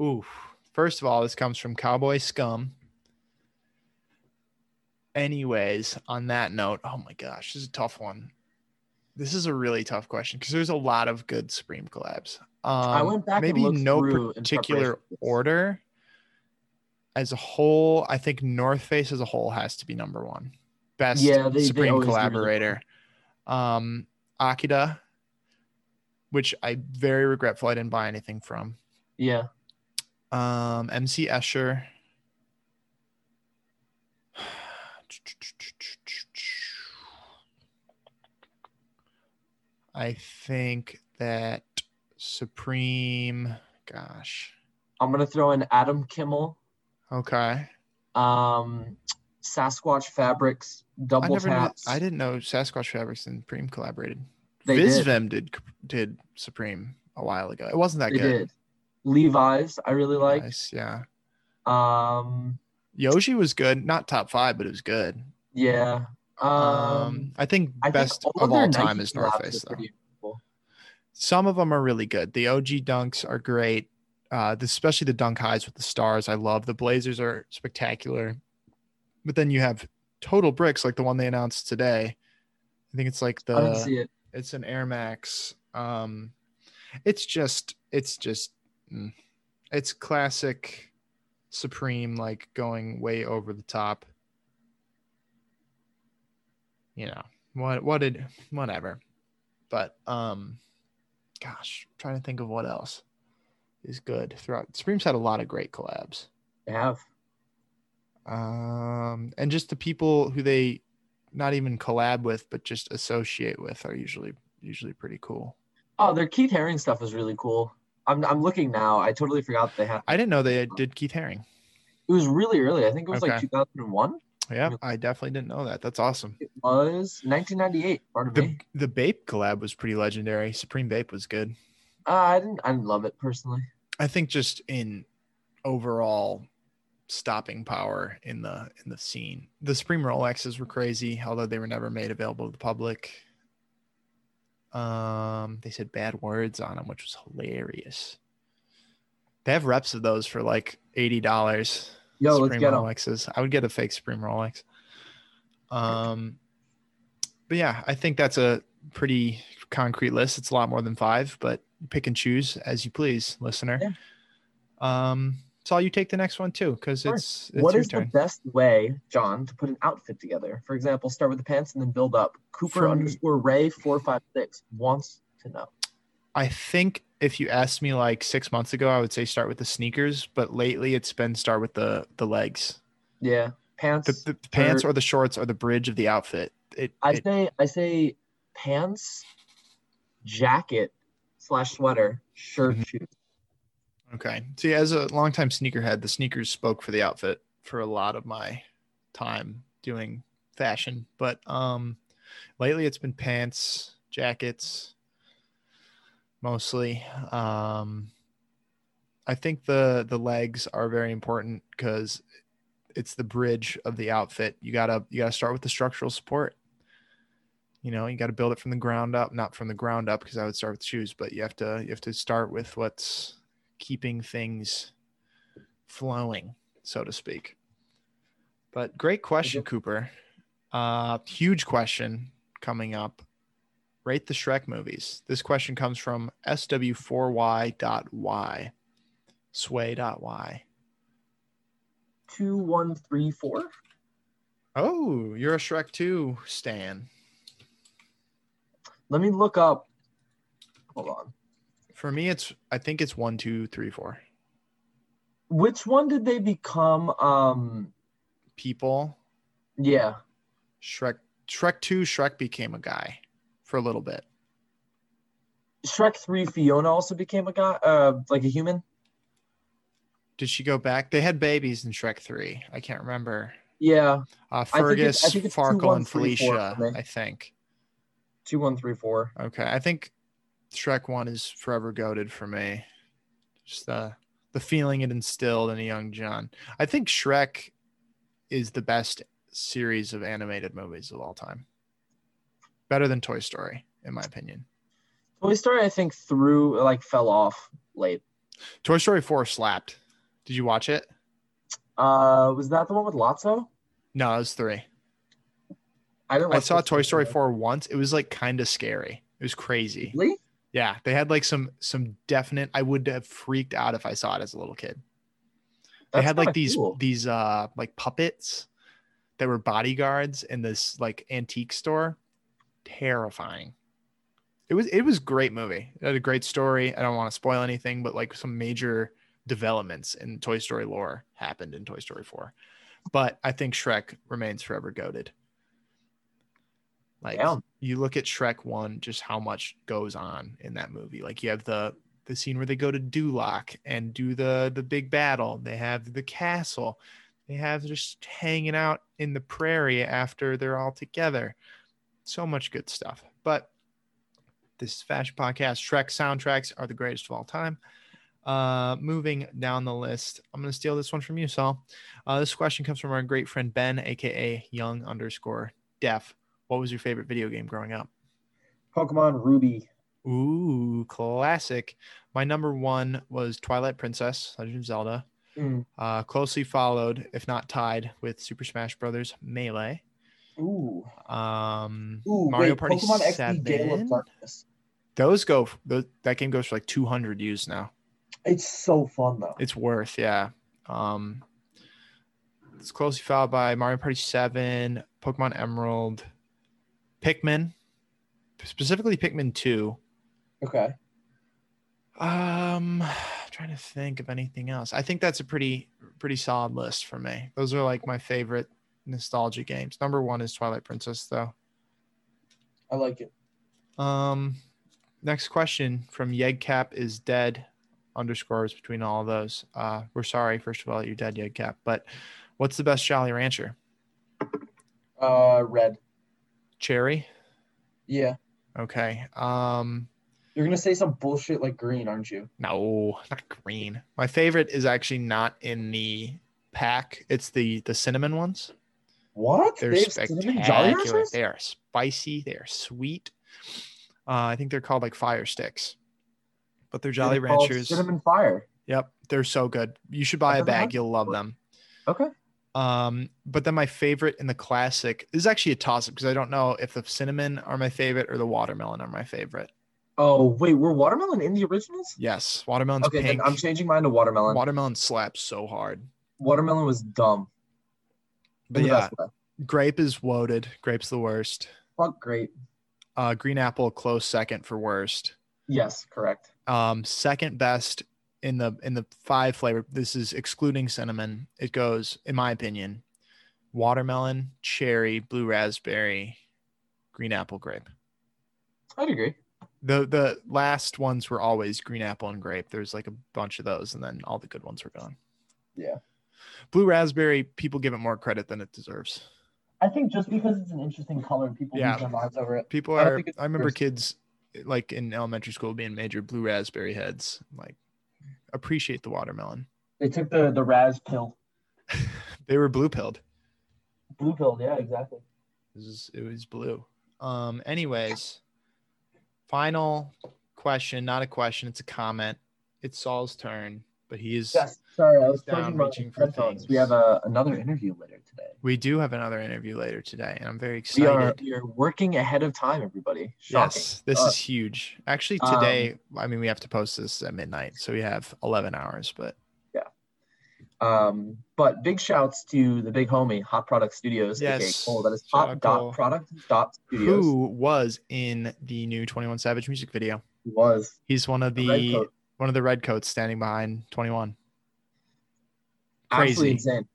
Ooh. First of all, this comes from Cowboy Scum. Anyways, on that note, oh my gosh, this is a tough one. This is a really tough question because there's a lot of good Supreme collabs. Um, I went back maybe no particular order. As a whole, I think North Face as a whole has to be number one. Best yeah, they, Supreme they collaborator. Um, Akira, which I very regretful I didn't buy anything from. Yeah. Um, MC Escher. I think that Supreme. Gosh. I'm gonna throw in Adam Kimmel, Okay. um, Sasquatch Fabrics, I Double never. Knew, Taps. I didn't know Sasquatch Fabrics and Supreme collaborated. They did. Visvim did. did Supreme a while ago. It wasn't that They good. did. Levi's, I really like. Nice. Yeah. Um, Yohji was good. Not top five, but it was good. yeah. Um, Um, I think I best think of all time Nike is North Face though. pretty. Some of them are really good. The OG dunks are great. Uh, especially the dunk highs with the stars. I love the Blazers are spectacular. But then you have total bricks like the one they announced today. I think it's like the see it. it's an Air Max. Um, it's just it's just mm, it's classic Supreme like going way over the top. You know what? What did whatever, but um, gosh, trying to think of what else is good throughout. Supreme's had a lot of great collabs. They have. Um, and just the people who they not even collab with, but just associate with are usually usually pretty cool. Oh, their Keith Haring stuff is really cool. I'm I'm looking now. I totally forgot they had. I didn't know they did Keith Haring. It was really early. I think it was like 2001. Yeah, I definitely didn't know that. That's awesome. It was 1998. Pardon The me. the Bape collab was pretty legendary. Supreme Bape was good. Uh, I didn't. I didn't love it personally. I think just in overall stopping power in the in the scene. The Supreme Rolexes were crazy, although they were never made available to the public. Um, they said bad words on them, which was hilarious. They have reps of those for like eighty dollars. Yo, let's Supreme get 'em. Rolexes. I would get a fake Supreme Rolex. Um, but yeah, I think that's a pretty concrete list. It's a lot more than five, but pick and choose as you please, listener. Yeah. Um, so you take the next one too, because Sure. it's, it's What your is turn. the best way, John, to put an outfit together? For example, start with the pants and then build up. Cooper From- underscore Ray four five six wants to know. I think if you asked me like six months ago, I would say start with the sneakers, but lately it's been start with the the legs, Yeah, pants. the, the pants Or- or the shorts or the bridge of the outfit. It, I it- say I say pants, jacket slash sweater, shirt, Mhm. shoes. Okay. See, as a longtime sneakerhead, the sneakers spoke for the outfit for a lot of my time doing fashion. But um lately it's been pants, jackets mostly. Um I think the the legs are very important because it's the bridge of the outfit. You gotta you gotta start with the structural support. You know, you got to build it from the ground up, not from the ground up because I would start with shoes, but you have to you have to start with what's keeping things flowing, so to speak. But great question, Cooper. Uh, huge question coming up. Rate the Shrek movies. This question comes from SW4Y.Y. Sway.Y. Two one three four. Oh, you're a Shrek 2 stan. Let me look up. Hold on. For me, it's I think it's one, two, three, four. Which one did they become? Um, People. yeah, Shrek Shrek 2, Shrek became a guy for a little bit. Shrek Three. Fiona also became a guy, uh, like a human. Did she go back? They had babies in Shrek 3. I can't remember. Yeah, Uh, I think it's- Fergus, I think it's Farkle, one, and three, four Felicia. I think. two one three four. Okay. I think Shrek 1 is forever goaded for me. Just the, the feeling it instilled in a young John. I think Shrek is the best series of animated movies of all time. Better than Toy Story, in my opinion. Toy Story, I think, threw like fell off late. Toy Story 4 slapped. Did you watch it? Uh, was that the one with Lotso? No, it was three. I didn't. I saw Toy. Story 4 once. It was like kind of scary. It was crazy. Really? Yeah, they had like some some definite I would have freaked out if I saw it as a little kid. They That's had like these cool. these uh like puppets that were bodyguards in this like antique store. Terrifying. It was it was great movie. It had a great story. I don't want to spoil anything, but like some major developments in Toy Story lore happened in Toy Story 4. But I think Shrek remains forever goaded. Like Down. you look at Shrek one, just how much goes on in that movie. Like you have the the scene where they go to Duloc and do the the big battle. They have the castle. They have just hanging out in the prairie after they're all together. So much good stuff. But this fashion podcast, Shrek soundtracks are the greatest of all time. Uh, moving down the list, I'm going to steal this one from you, Sol. Uh, this question comes from our great friend Ben, aka Young underscore Deaf. What was your favorite video game growing up? Pokemon Ruby. Ooh, classic. My number one was Twilight Princess, Legend of Zelda. Mm. Uh, closely followed, if not tied, with Super Smash Brothers Melee. Ooh. Um, Ooh. Mario wait, Party Pokemon 7. XD Gale of Darkness. Those go. Those, that game goes for like 200 views now. It's so fun though. It's worth, yeah. Um, it's closely followed by Mario Party 7, Pokemon Emerald, Pikmin, specifically Pikmin 2. Okay. Um, I'm trying to think of anything else. I think that's a pretty pretty solid list for me. Those are like my favorite nostalgia games. Number one is Twilight Princess, though. I like it. Um, next question from Yegcap is dead. Underscores between all of those. Uh, we're sorry, first of all, you're dead, Yegcap. But what's the best Jolly Rancher? Uh, red. Cherry. Yeah. Okay. Um, You're gonna say some bullshit like green, aren't you? no, not green. My favorite is actually not in the pack. It's the the cinnamon ones. What? They're They have cinnamon Jolly spectacular. They are spicy. They are sweet. Uh, I think they're called like fire sticks, but they're Jolly They're Ranchers. Cinnamon fire. Yep, they're so good. You should buy a bag. You'll love them. Okay. Um, but then my favorite in the classic this is actually a toss up because I don't know if the cinnamon are my favorite or the watermelon are my favorite. Oh wait, were watermelon in the originals? Yes, watermelon's Okay, pink. I'm changing mine to watermelon. Watermelon slaps so hard. watermelon was dumb. But yeah, grape is loaded. Grape's the worst. Fuck great. Uh, green apple close second for worst. Yes, correct. Um, second best in the in the five flavor. This is excluding cinnamon. It goes, in my opinion, watermelon, cherry, blue raspberry, green apple, grape. I'd agree. The the last ones were always green apple and grape. There's like a bunch of those, and then all the good ones were gone. Yeah. Blue raspberry, people give it more credit than it deserves. I think just because it's an interesting color, people Yeah. lose their minds over it. People I are. it's I remember kids like in elementary school being major blue raspberry heads. Like appreciate the watermelon. They took the the Raz pill. They were blue pilled. Blue pill, yeah, exactly. It was, it was blue. Um. Anyways, final question. Not a question. It's a comment. It's Sol's turn, but he is. Yes. Sorry, I was down reaching for things. We have a, another interview later today. We do have another interview later today, and I'm very We excited. are we are working ahead of time, everybody. Shocking. Yes, this Uh, is huge. Actually, um, today, I mean, we have to post this at midnight, so we have 11 hours. But Yeah. Um, but big shouts to the big homie, Hot Product Studios. Yes. Cole. That is Shout hot dot product dot studios. who was in the new 21 Savage music video? He was He's one of the the red coat. One of the redcoats standing behind 21. Absolutely Crazy, insane.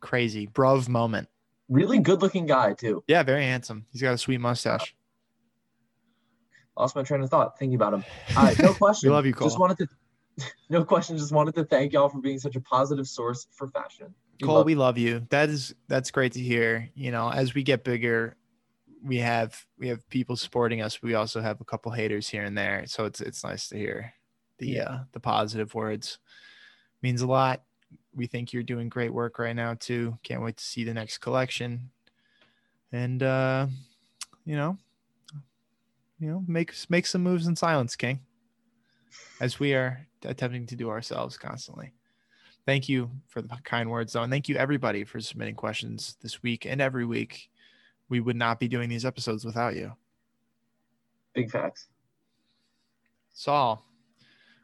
crazy, bruv moment. Really good looking guy too. Yeah, very handsome. He's got a sweet mustache. Lost my train of thought thinking about him. All right, no question. We love you, Cole. Just wanted to, no question. Just wanted to thank y'all for being such a positive source for fashion. We Cole, love we love you. That is that's great to hear. You know, as we get bigger, we have we have people supporting us. We also have a couple haters here and there. So it's it's nice to hear the Yeah. uh the positive words. Means a lot. We think you're doing great work right now too. Can't wait to see the next collection. And uh you know, you know, make make some moves in silence, King. As we are attempting to do ourselves constantly. Thank you for the kind words, though. And thank you, everybody, for submitting questions this week and every week. We would not be doing these episodes without you. Big facts. Sol,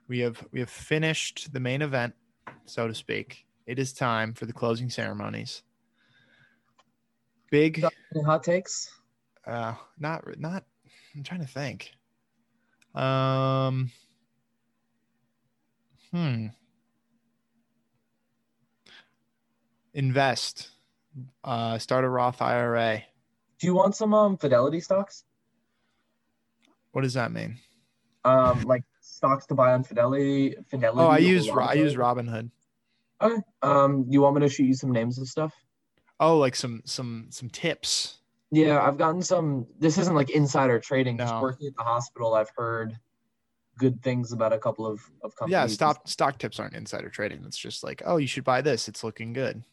we have we have finished the main event, so to speak. It is time for the closing ceremonies. Big, hot takes? uh, not not. I'm trying to think. Um. Hmm. Invest. Uh, start a Roth IRA. Do you want some um Fidelity stocks? What does that mean? Um, like stocks to buy on Fidelity. Fidelity. Oh, I use I use Robinhood? Okay. Um, you want me to shoot you some names of stuff? Oh, like some some some tips. Yeah, I've gotten some. This isn't like insider trading. Just No. working at the hospital, I've heard good things about a couple of of companies. Yeah, stock stock tips aren't insider trading. It's just like, oh, you should buy this. It's looking good.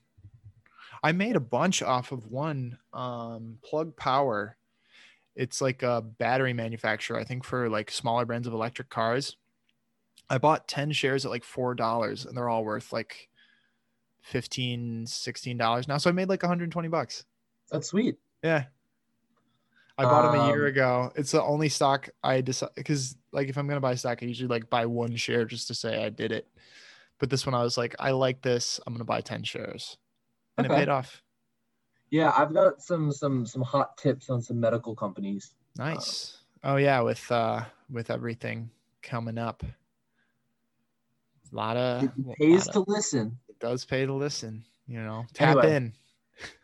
I made a bunch off of one um, Plug Power. It's like a battery manufacturer, I think, for like smaller brands of electric cars. I bought 10 shares at like $4 and they're all worth like 15 $16 now. So I made like 120 bucks. That's sweet. Yeah. I bought them a year Um, ago. It's the only stock I decide because like if I'm gonna buy a stock, I usually like buy one share just to say I did it. But this one I was like, I like this. I'm gonna buy 10 shares. And it paid off. Yeah, I've got some some some hot tips on some medical companies. Nice. Oh yeah, with uh with everything coming up. A lot of It pays of- to listen. it does pay to listen, you know. Tap Anyway. in.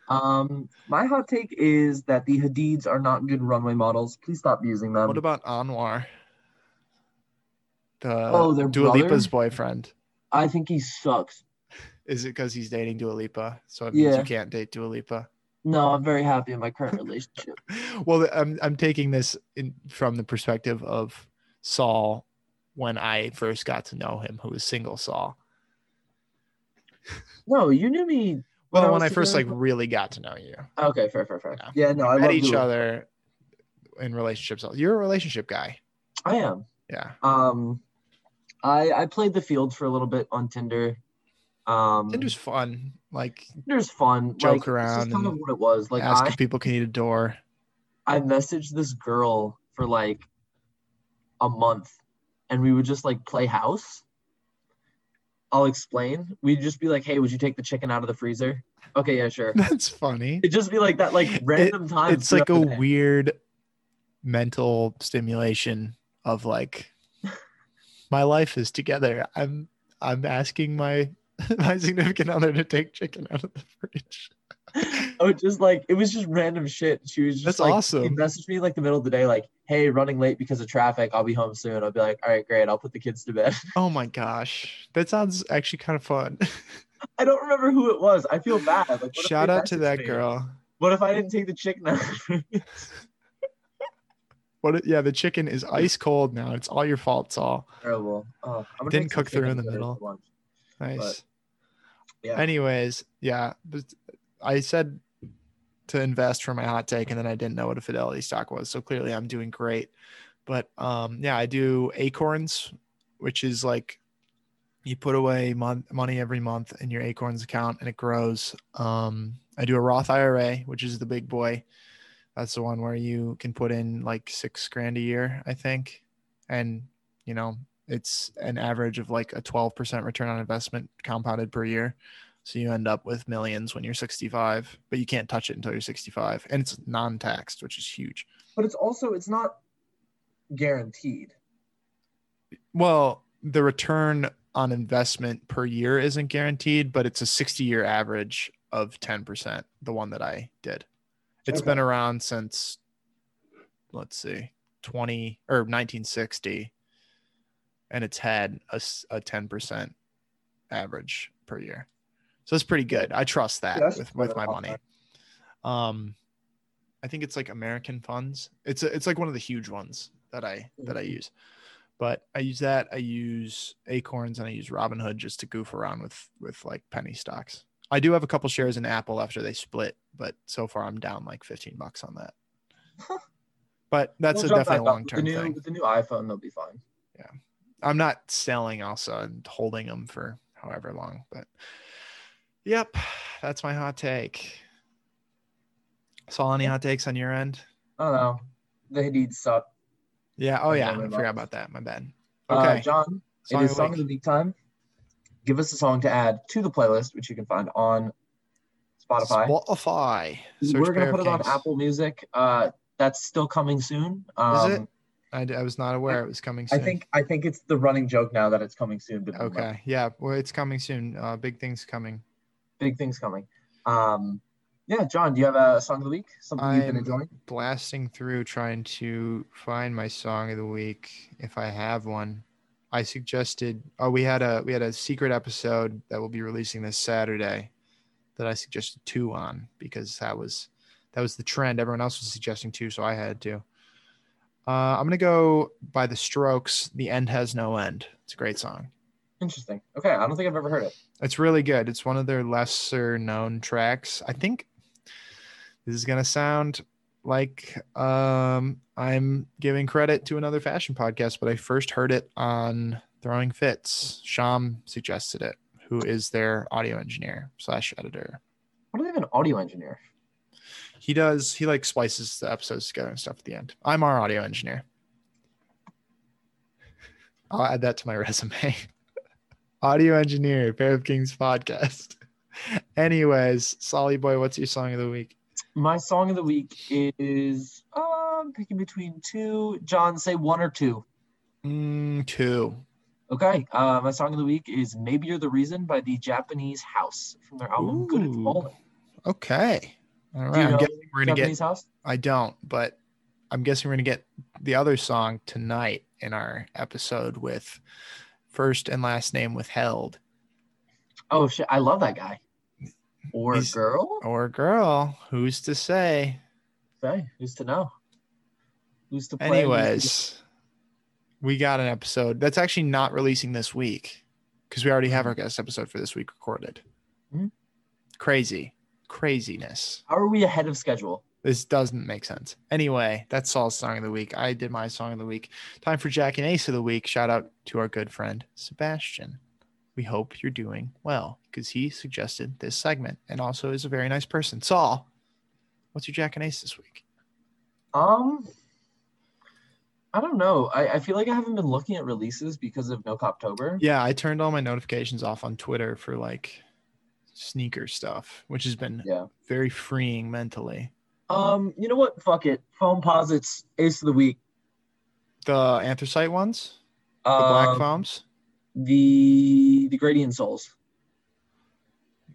Um, my hot take is that the Hadids are not good runway models. Please stop using them. what about Anwar? The Oh, their Dua Lipa's boyfriend. I think he sucks. Is it because he's dating Dua Lipa? So it means Yeah. you can't date Dua Lipa. No, I'm very happy in my current relationship. well, I'm I'm taking this in from the perspective of Sol when I first got to know him, who was single Sol. No, you knew me. Well, when was I first like really got to know you, Okay, fair, fair, fair. Yeah. Yeah, no, I met love each other in relationships. You're a relationship guy. I am. Yeah. Um, I I played the field for a little bit on Tinder. Um, Tinder's fun. Like there's fun. joke like, around kind of what it was. Like ask I people can eat a door. I messaged this girl for like a month, and we would just like play house. I'll explain. We'd just be like, "Hey, would you take the chicken out of the freezer?" Okay, yeah, sure. That's funny. It'd just be like that, like random time. It's like a throughout the day. weird mental stimulation of like my life is together. I'm I'm asking my my significant other to take chicken out of the fridge. Oh, just like it was just random shit. She was just That's like, awesome. She messaged me like the middle of the day, like, "Hey, running late because of traffic. I'll be home soon." I'll be like, "All right, great. I'll put the kids to bed." Oh my gosh. That sounds actually kind of fun. I don't remember who it was. I feel bad. Like, Shout out to that me? girl. What if I didn't take the chicken out? What yeah, the chicken is ice cold now. It's all your fault, Sol. Terrible. Oh, I'm Didn't cook through in the middle. lunch. Nice. Yeah. Anyways, yeah, I said to invest for my hot take, and then I didn't know what a Fidelity stock was. So clearly, I'm doing great. But um, yeah, I do Acorns, which is like you put away mon- money every month in your Acorns account, and it grows. Um, I do a Roth IRA, which is the big boy. That's the one where you can put in like six grand a year, I think, and you know it's an average of like a 12% return on investment compounded per year. So you end up with millions when you're 65, but you can't touch it until you're 65. And it's non taxed, which is huge. But it's also it's not guaranteed. Well, the return on investment per year isn't guaranteed, but it's a 60 year average of 10%, the one that I did. It's Okay. been around since, let's see, 20 or 1960, and it's had a, a 10% average per year. So it's pretty good. I trust that Yeah, with, with my money. Um, I think it's like American funds. It's a, it's like one of the huge ones that I that I Mhm. use. But I use that. I use Acorns and I use Robinhood just to goof around with with like penny stocks. I do have a couple shares in Apple after they split, but so far I'm down like 15 bucks on that. But that's We'll a definitely a long term thing. with the new iPhone, they'll be fine. I'm not selling also and holding them for however long, but yep, that's my hot take. Saw any hot takes on your end? I don't know. The Hadid suck. Yeah. Oh yeah, I forgot about that. My bad. Uh, Okay. John, Song it of song of the week time. Give us a song to add to the playlist, which you can find on Spotify. Spotify. Search We're gonna put it on Apple Music. Uh, that's still coming soon. Um, it? I, I was not aware it was coming soon. I think I think it's the running joke now that it's coming soon. But never mind. Okay. Yeah. Well, it's coming soon. Uh, big things coming. big things coming. Um, Yeah, John, do you have a song of the week? Something you've been I'm enjoying? blasting through trying to find my song of the week if I have one. I suggested oh we had a we had a secret episode that we'll be releasing this Saturday that I suggested two on because that was that was the trend. Everyone else was suggesting two, so I had to. Uh, I'm gonna go by the Strokes. The end has no end. It's a great song. Interesting. Okay, I don't think I've ever heard it. It's really good. It's one of their lesser known tracks. I think this is gonna sound like um, I'm giving credit to another fashion podcast, but I first heard it on Throwing Fits. Sham suggested it, who is their audio engineer slash editor. What do they have an audio engineer? He does he like splices the episodes together and stuff at the end. I'm our audio engineer. I'll add that to my resume. audio engineer, Pair of Kings podcast. Anyways, Solly Boy, what's your song of the week? My song of the week is um picking between two. John, say one or two. Mm, two. Okay. Uh, my song of the week is "Maybe You're the Reason" by the Japanese House from their album "Good It's Ooh. Falling." Okay. All right. Do you I'm know guessing we're gonna Japanese get. House? I don't, but I'm guessing we're gonna get the other song tonight in our episode with first and last name withheld Oh shit! I love that guy. Or He's- girl? or girl. Who's to say? Okay, who's to know? Who's to play? who's to- Anyways, we got an episode that's actually not releasing this week because we already have our guest episode for this week recorded. Mhm. Crazy, craziness. How are we ahead of schedule? This doesn't make sense. Anyway, that's Sol's song of the week. I did my song of the week. Time for Jack and Ace of the week. Shout out to our good friend Sebastian. We hope you're doing well because he suggested this segment and also is a very nice person. Sol, what's your Jack and Ace this week? Um, I don't know. I, I feel like I haven't been looking at releases because of No Coptober. Yeah, I turned all my notifications off on Twitter for like sneaker stuff, which has been Yeah. very freeing mentally. Um, you know what? Fuck it. Foamposites Ace of the Week. The anthracite ones, the black Um, foams. the the gradient souls.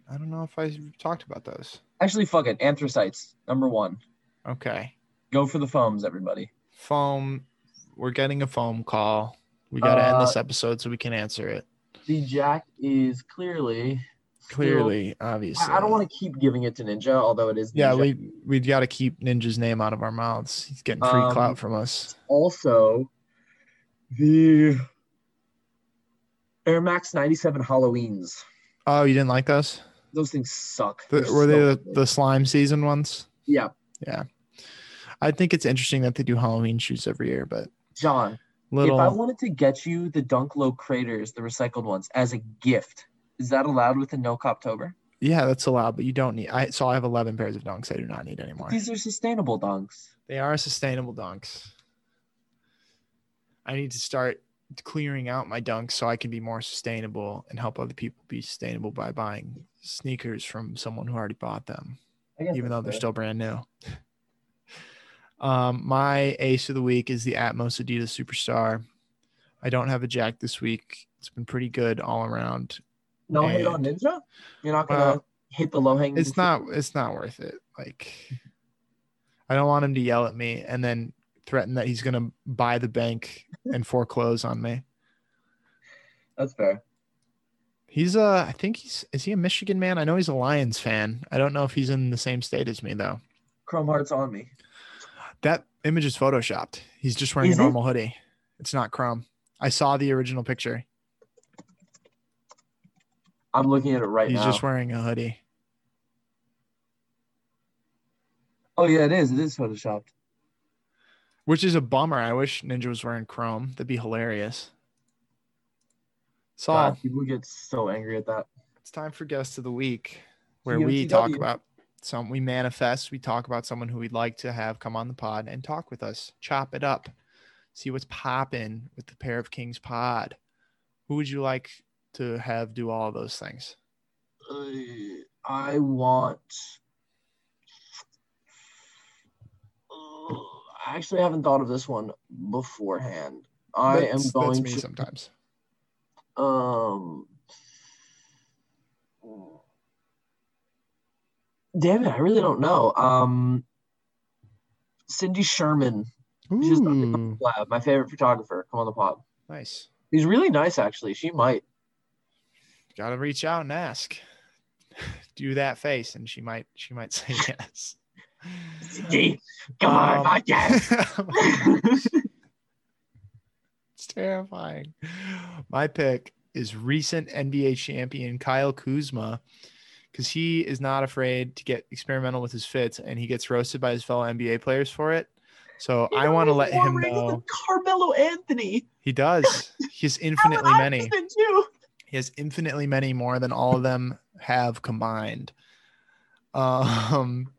I don't know if I talked about those. Actually, fuck it. Anthracites number one. Okay. Go for the foams, everybody. foam we're getting a foam call we got to end this Uh, episode so we can answer it The Jack is clearly still- clearly obviously I, I don't want to keep giving it to Ninja, although it is. yeah Ninja. we we got to keep ninja's name out of our mouths he's getting free Um, clout from us also the Air Max 97 Halloweens. oh you didn't like those Those things suck. the, were they the, the slime season ones Yeah. yeah, i think it's interesting that they do halloween shoes every year but John? little If I wanted to get you the Dunk Low craters, the recycled ones, as a gift, is that allowed with a No Coptober? yeah that's allowed but you don't need i so i have 11 pairs of dunks i do not need anymore These are sustainable dunks. They are sustainable dunks. I need to start clearing out my dunks so I can be more sustainable and help other people be sustainable by buying sneakers from someone who already bought them, even though they're fair. still brand new. Um, my ace of the week is the Atmos Adidas Superstar. I don't have a jack this week. It's been pretty good all around. No hit on Ninja. You're not gonna Well, hit the low hanging. It's not it's not worth it. Like I don't want him to yell at me and then threaten that he's gonna buy the bank and foreclose on me. That's fair. He's uh I think he's is he a Michigan man? I know he's a Lions fan. I don't know if he's in the same state as me though. Chrome Hearts on me. That image is photoshopped. He's just wearing Is a it? normal hoodie. It's not Chrome. I saw the original picture. I'm looking at it right he's now. He's just wearing a hoodie. oh yeah, it is. It is photoshopped. Which is a bummer. I wish Ninja was wearing Chrome. That'd be hilarious. Sol, God, people get so angry at that. It's time for guest of the week, where we talk about some we manifest. We talk about someone who we'd like to have come on the pod and talk with us, chop it up, see what's popping with the pair of kings pod. Who would you like to have do all of those things? Uh, I want. Uh, I actually haven't thought of this one beforehand. I am That's- going that's me to. sometimes. Um. Damn it, I really don't know. Um, Cindy Sherman, she's my favorite photographer. Come on the pod. nice. He's really nice, actually. She might. Got to reach out and ask. Do that face, and she might. She might say yes. Cindy, come on, Um, podcast. it's terrifying. My pick is recent NBA champion Kyle Kuzma because he is not afraid to get experimental with his fits and he gets roasted by his fellow NBA players for it. So I want to let him know Carmelo Anthony. he does. He has infinitely many. Too. He has infinitely many more than all of them have combined. Um.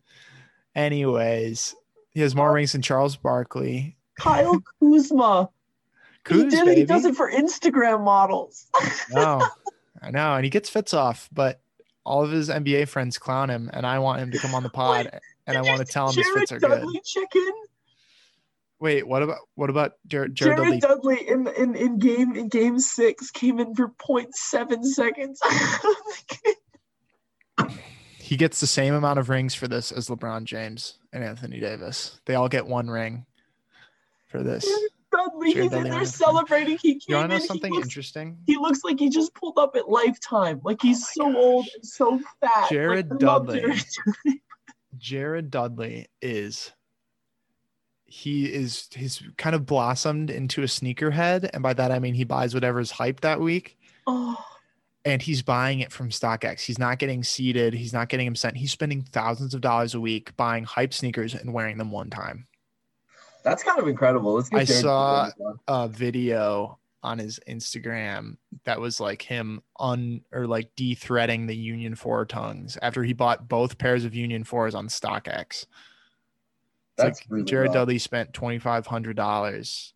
Anyways, he has more rings than Charles Barkley. Kyle Kuzma. he, did, he does it for Instagram models. No, I know, and he gets fits off, but all of his NBA friends clown him, and I want him to come on the pod, and I want to tell him see his fits are Jared good. Dudley check in. Wait, what about what about Jared, Jared Jared Dudley? Dudley in, in in game in game six came in for 0.7 seconds. Oh he gets the same amount of rings for this as LeBron James and Anthony Davis. They all get one ring for this. Dudley, Jared he's Dudley in there celebrating. He You came want to know in. He something looks, interesting? he looks like he just pulled up at Lifetime. Like he's Oh so my old and so fat. Jared like, I love Dudley. Jared Dudley. Jared Dudley is he is he's kind of blossomed into a sneakerhead, and by that I mean he buys whatever's hype that week. Oh, and he's buying it from StockX. He's not getting seeded. He's not getting them sent. He's spending thousands of dollars a week buying hype sneakers and wearing them one time. that's kind of incredible. Let's get I saw- A video on his Instagram that was like him un or like de-threading the Union Four tongues after he bought both pairs of Union Fours on StockX. That's like really Jared rough. Dudley spent twenty five hundred dollars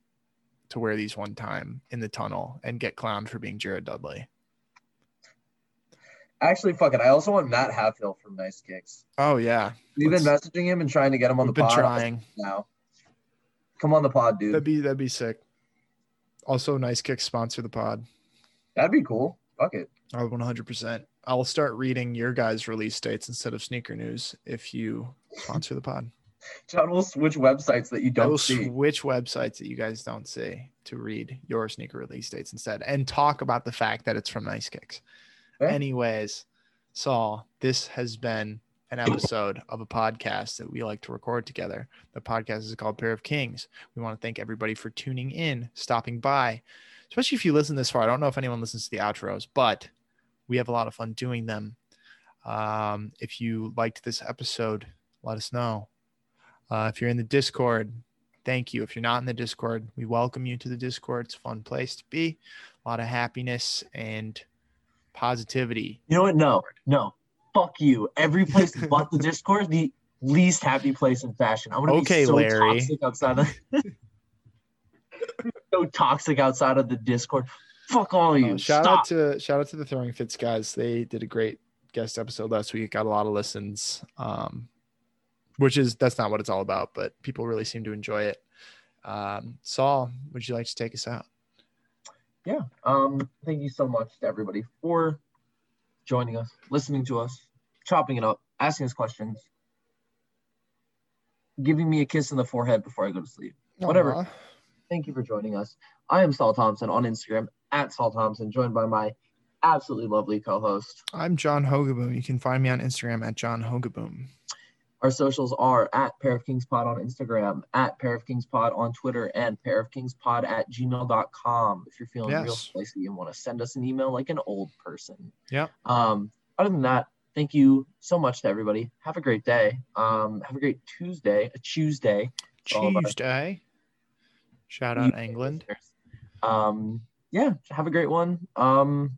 to wear these one time in the tunnel and get clowned for being Jared Dudley. Actually, fuck it. I also want Matt Halfhill from Nice Kicks. Oh yeah, We've been Let's- messaging him and trying to get him on we've the been pod trying. now. Come on the pod, dude. That'd be that'd be sick. Also, nice kick sponsor the pod. That'd be cool. Fuck it. I would 100%. I'll start reading your guys' release dates instead of sneaker news if you sponsor the pod. John will switch websites that you don't will see. switch websites that you guys don't see to read your sneaker release dates instead and talk about the fact that it's from Nice Kicks. Yeah. Anyways, Sol, this has been an episode of a podcast that we like to record together. The podcast is called Pair of Kings. We want to thank everybody for tuning in, stopping by, especially if you listen this far. I don't know if anyone listens to the outros, but we have a lot of fun doing them. Um, if you liked this episode, let us know. Uh, if you're in the Discord, thank you. If you're not in the Discord, we welcome you to the Discord. It's a fun place to be. A lot of happiness and positivity. You know what? No, no. Fuck you. Every place but the Discord, the least happy place in fashion. I'm gonna Okay, be so Larry. toxic outside of so toxic outside of the Discord. Fuck all of you. Uh, shout Stop. out to shout out to the Throwing Fits guys. They did a great guest episode last week. Got a lot of listens. Um, which is that's not what it's all about, but people really seem to enjoy it. Um, Sol, would you like to take us out? yeah. Um, thank you so much to everybody for joining us, listening to us, chopping it up, asking us questions, giving me a kiss in the forehead before I go to sleep. Whatever. Thank you for joining us. I am Sol Thompson on Instagram at Sol Thompson, joined by my absolutely lovely co-host. I'm John Hogaboom. You can find me on Instagram at John Hogaboom. Our socials are at Pair of Kings Pod on Instagram, at Pair of Kings Pod on Twitter, and Pair of Kings Pod at gmail.com. If you're feeling real spicy and want to send us an email like an old person. Yeah. Um, other than that, thank you so much to everybody. Have a great day. Um, have a great Tuesday, a Tuesday. all of our- Tuesday. Shout out England. Um, yeah, have a great one. Um,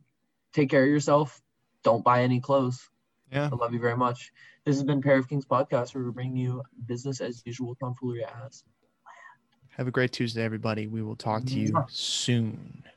take care of yourself. Don't buy any clothes. Yeah. I love you very much. This has been Pair of Kings podcast, where we bring you business as usual tomfoolery as. Have a great Tuesday, everybody. We will talk to mm-hmm. you Mwah. soon.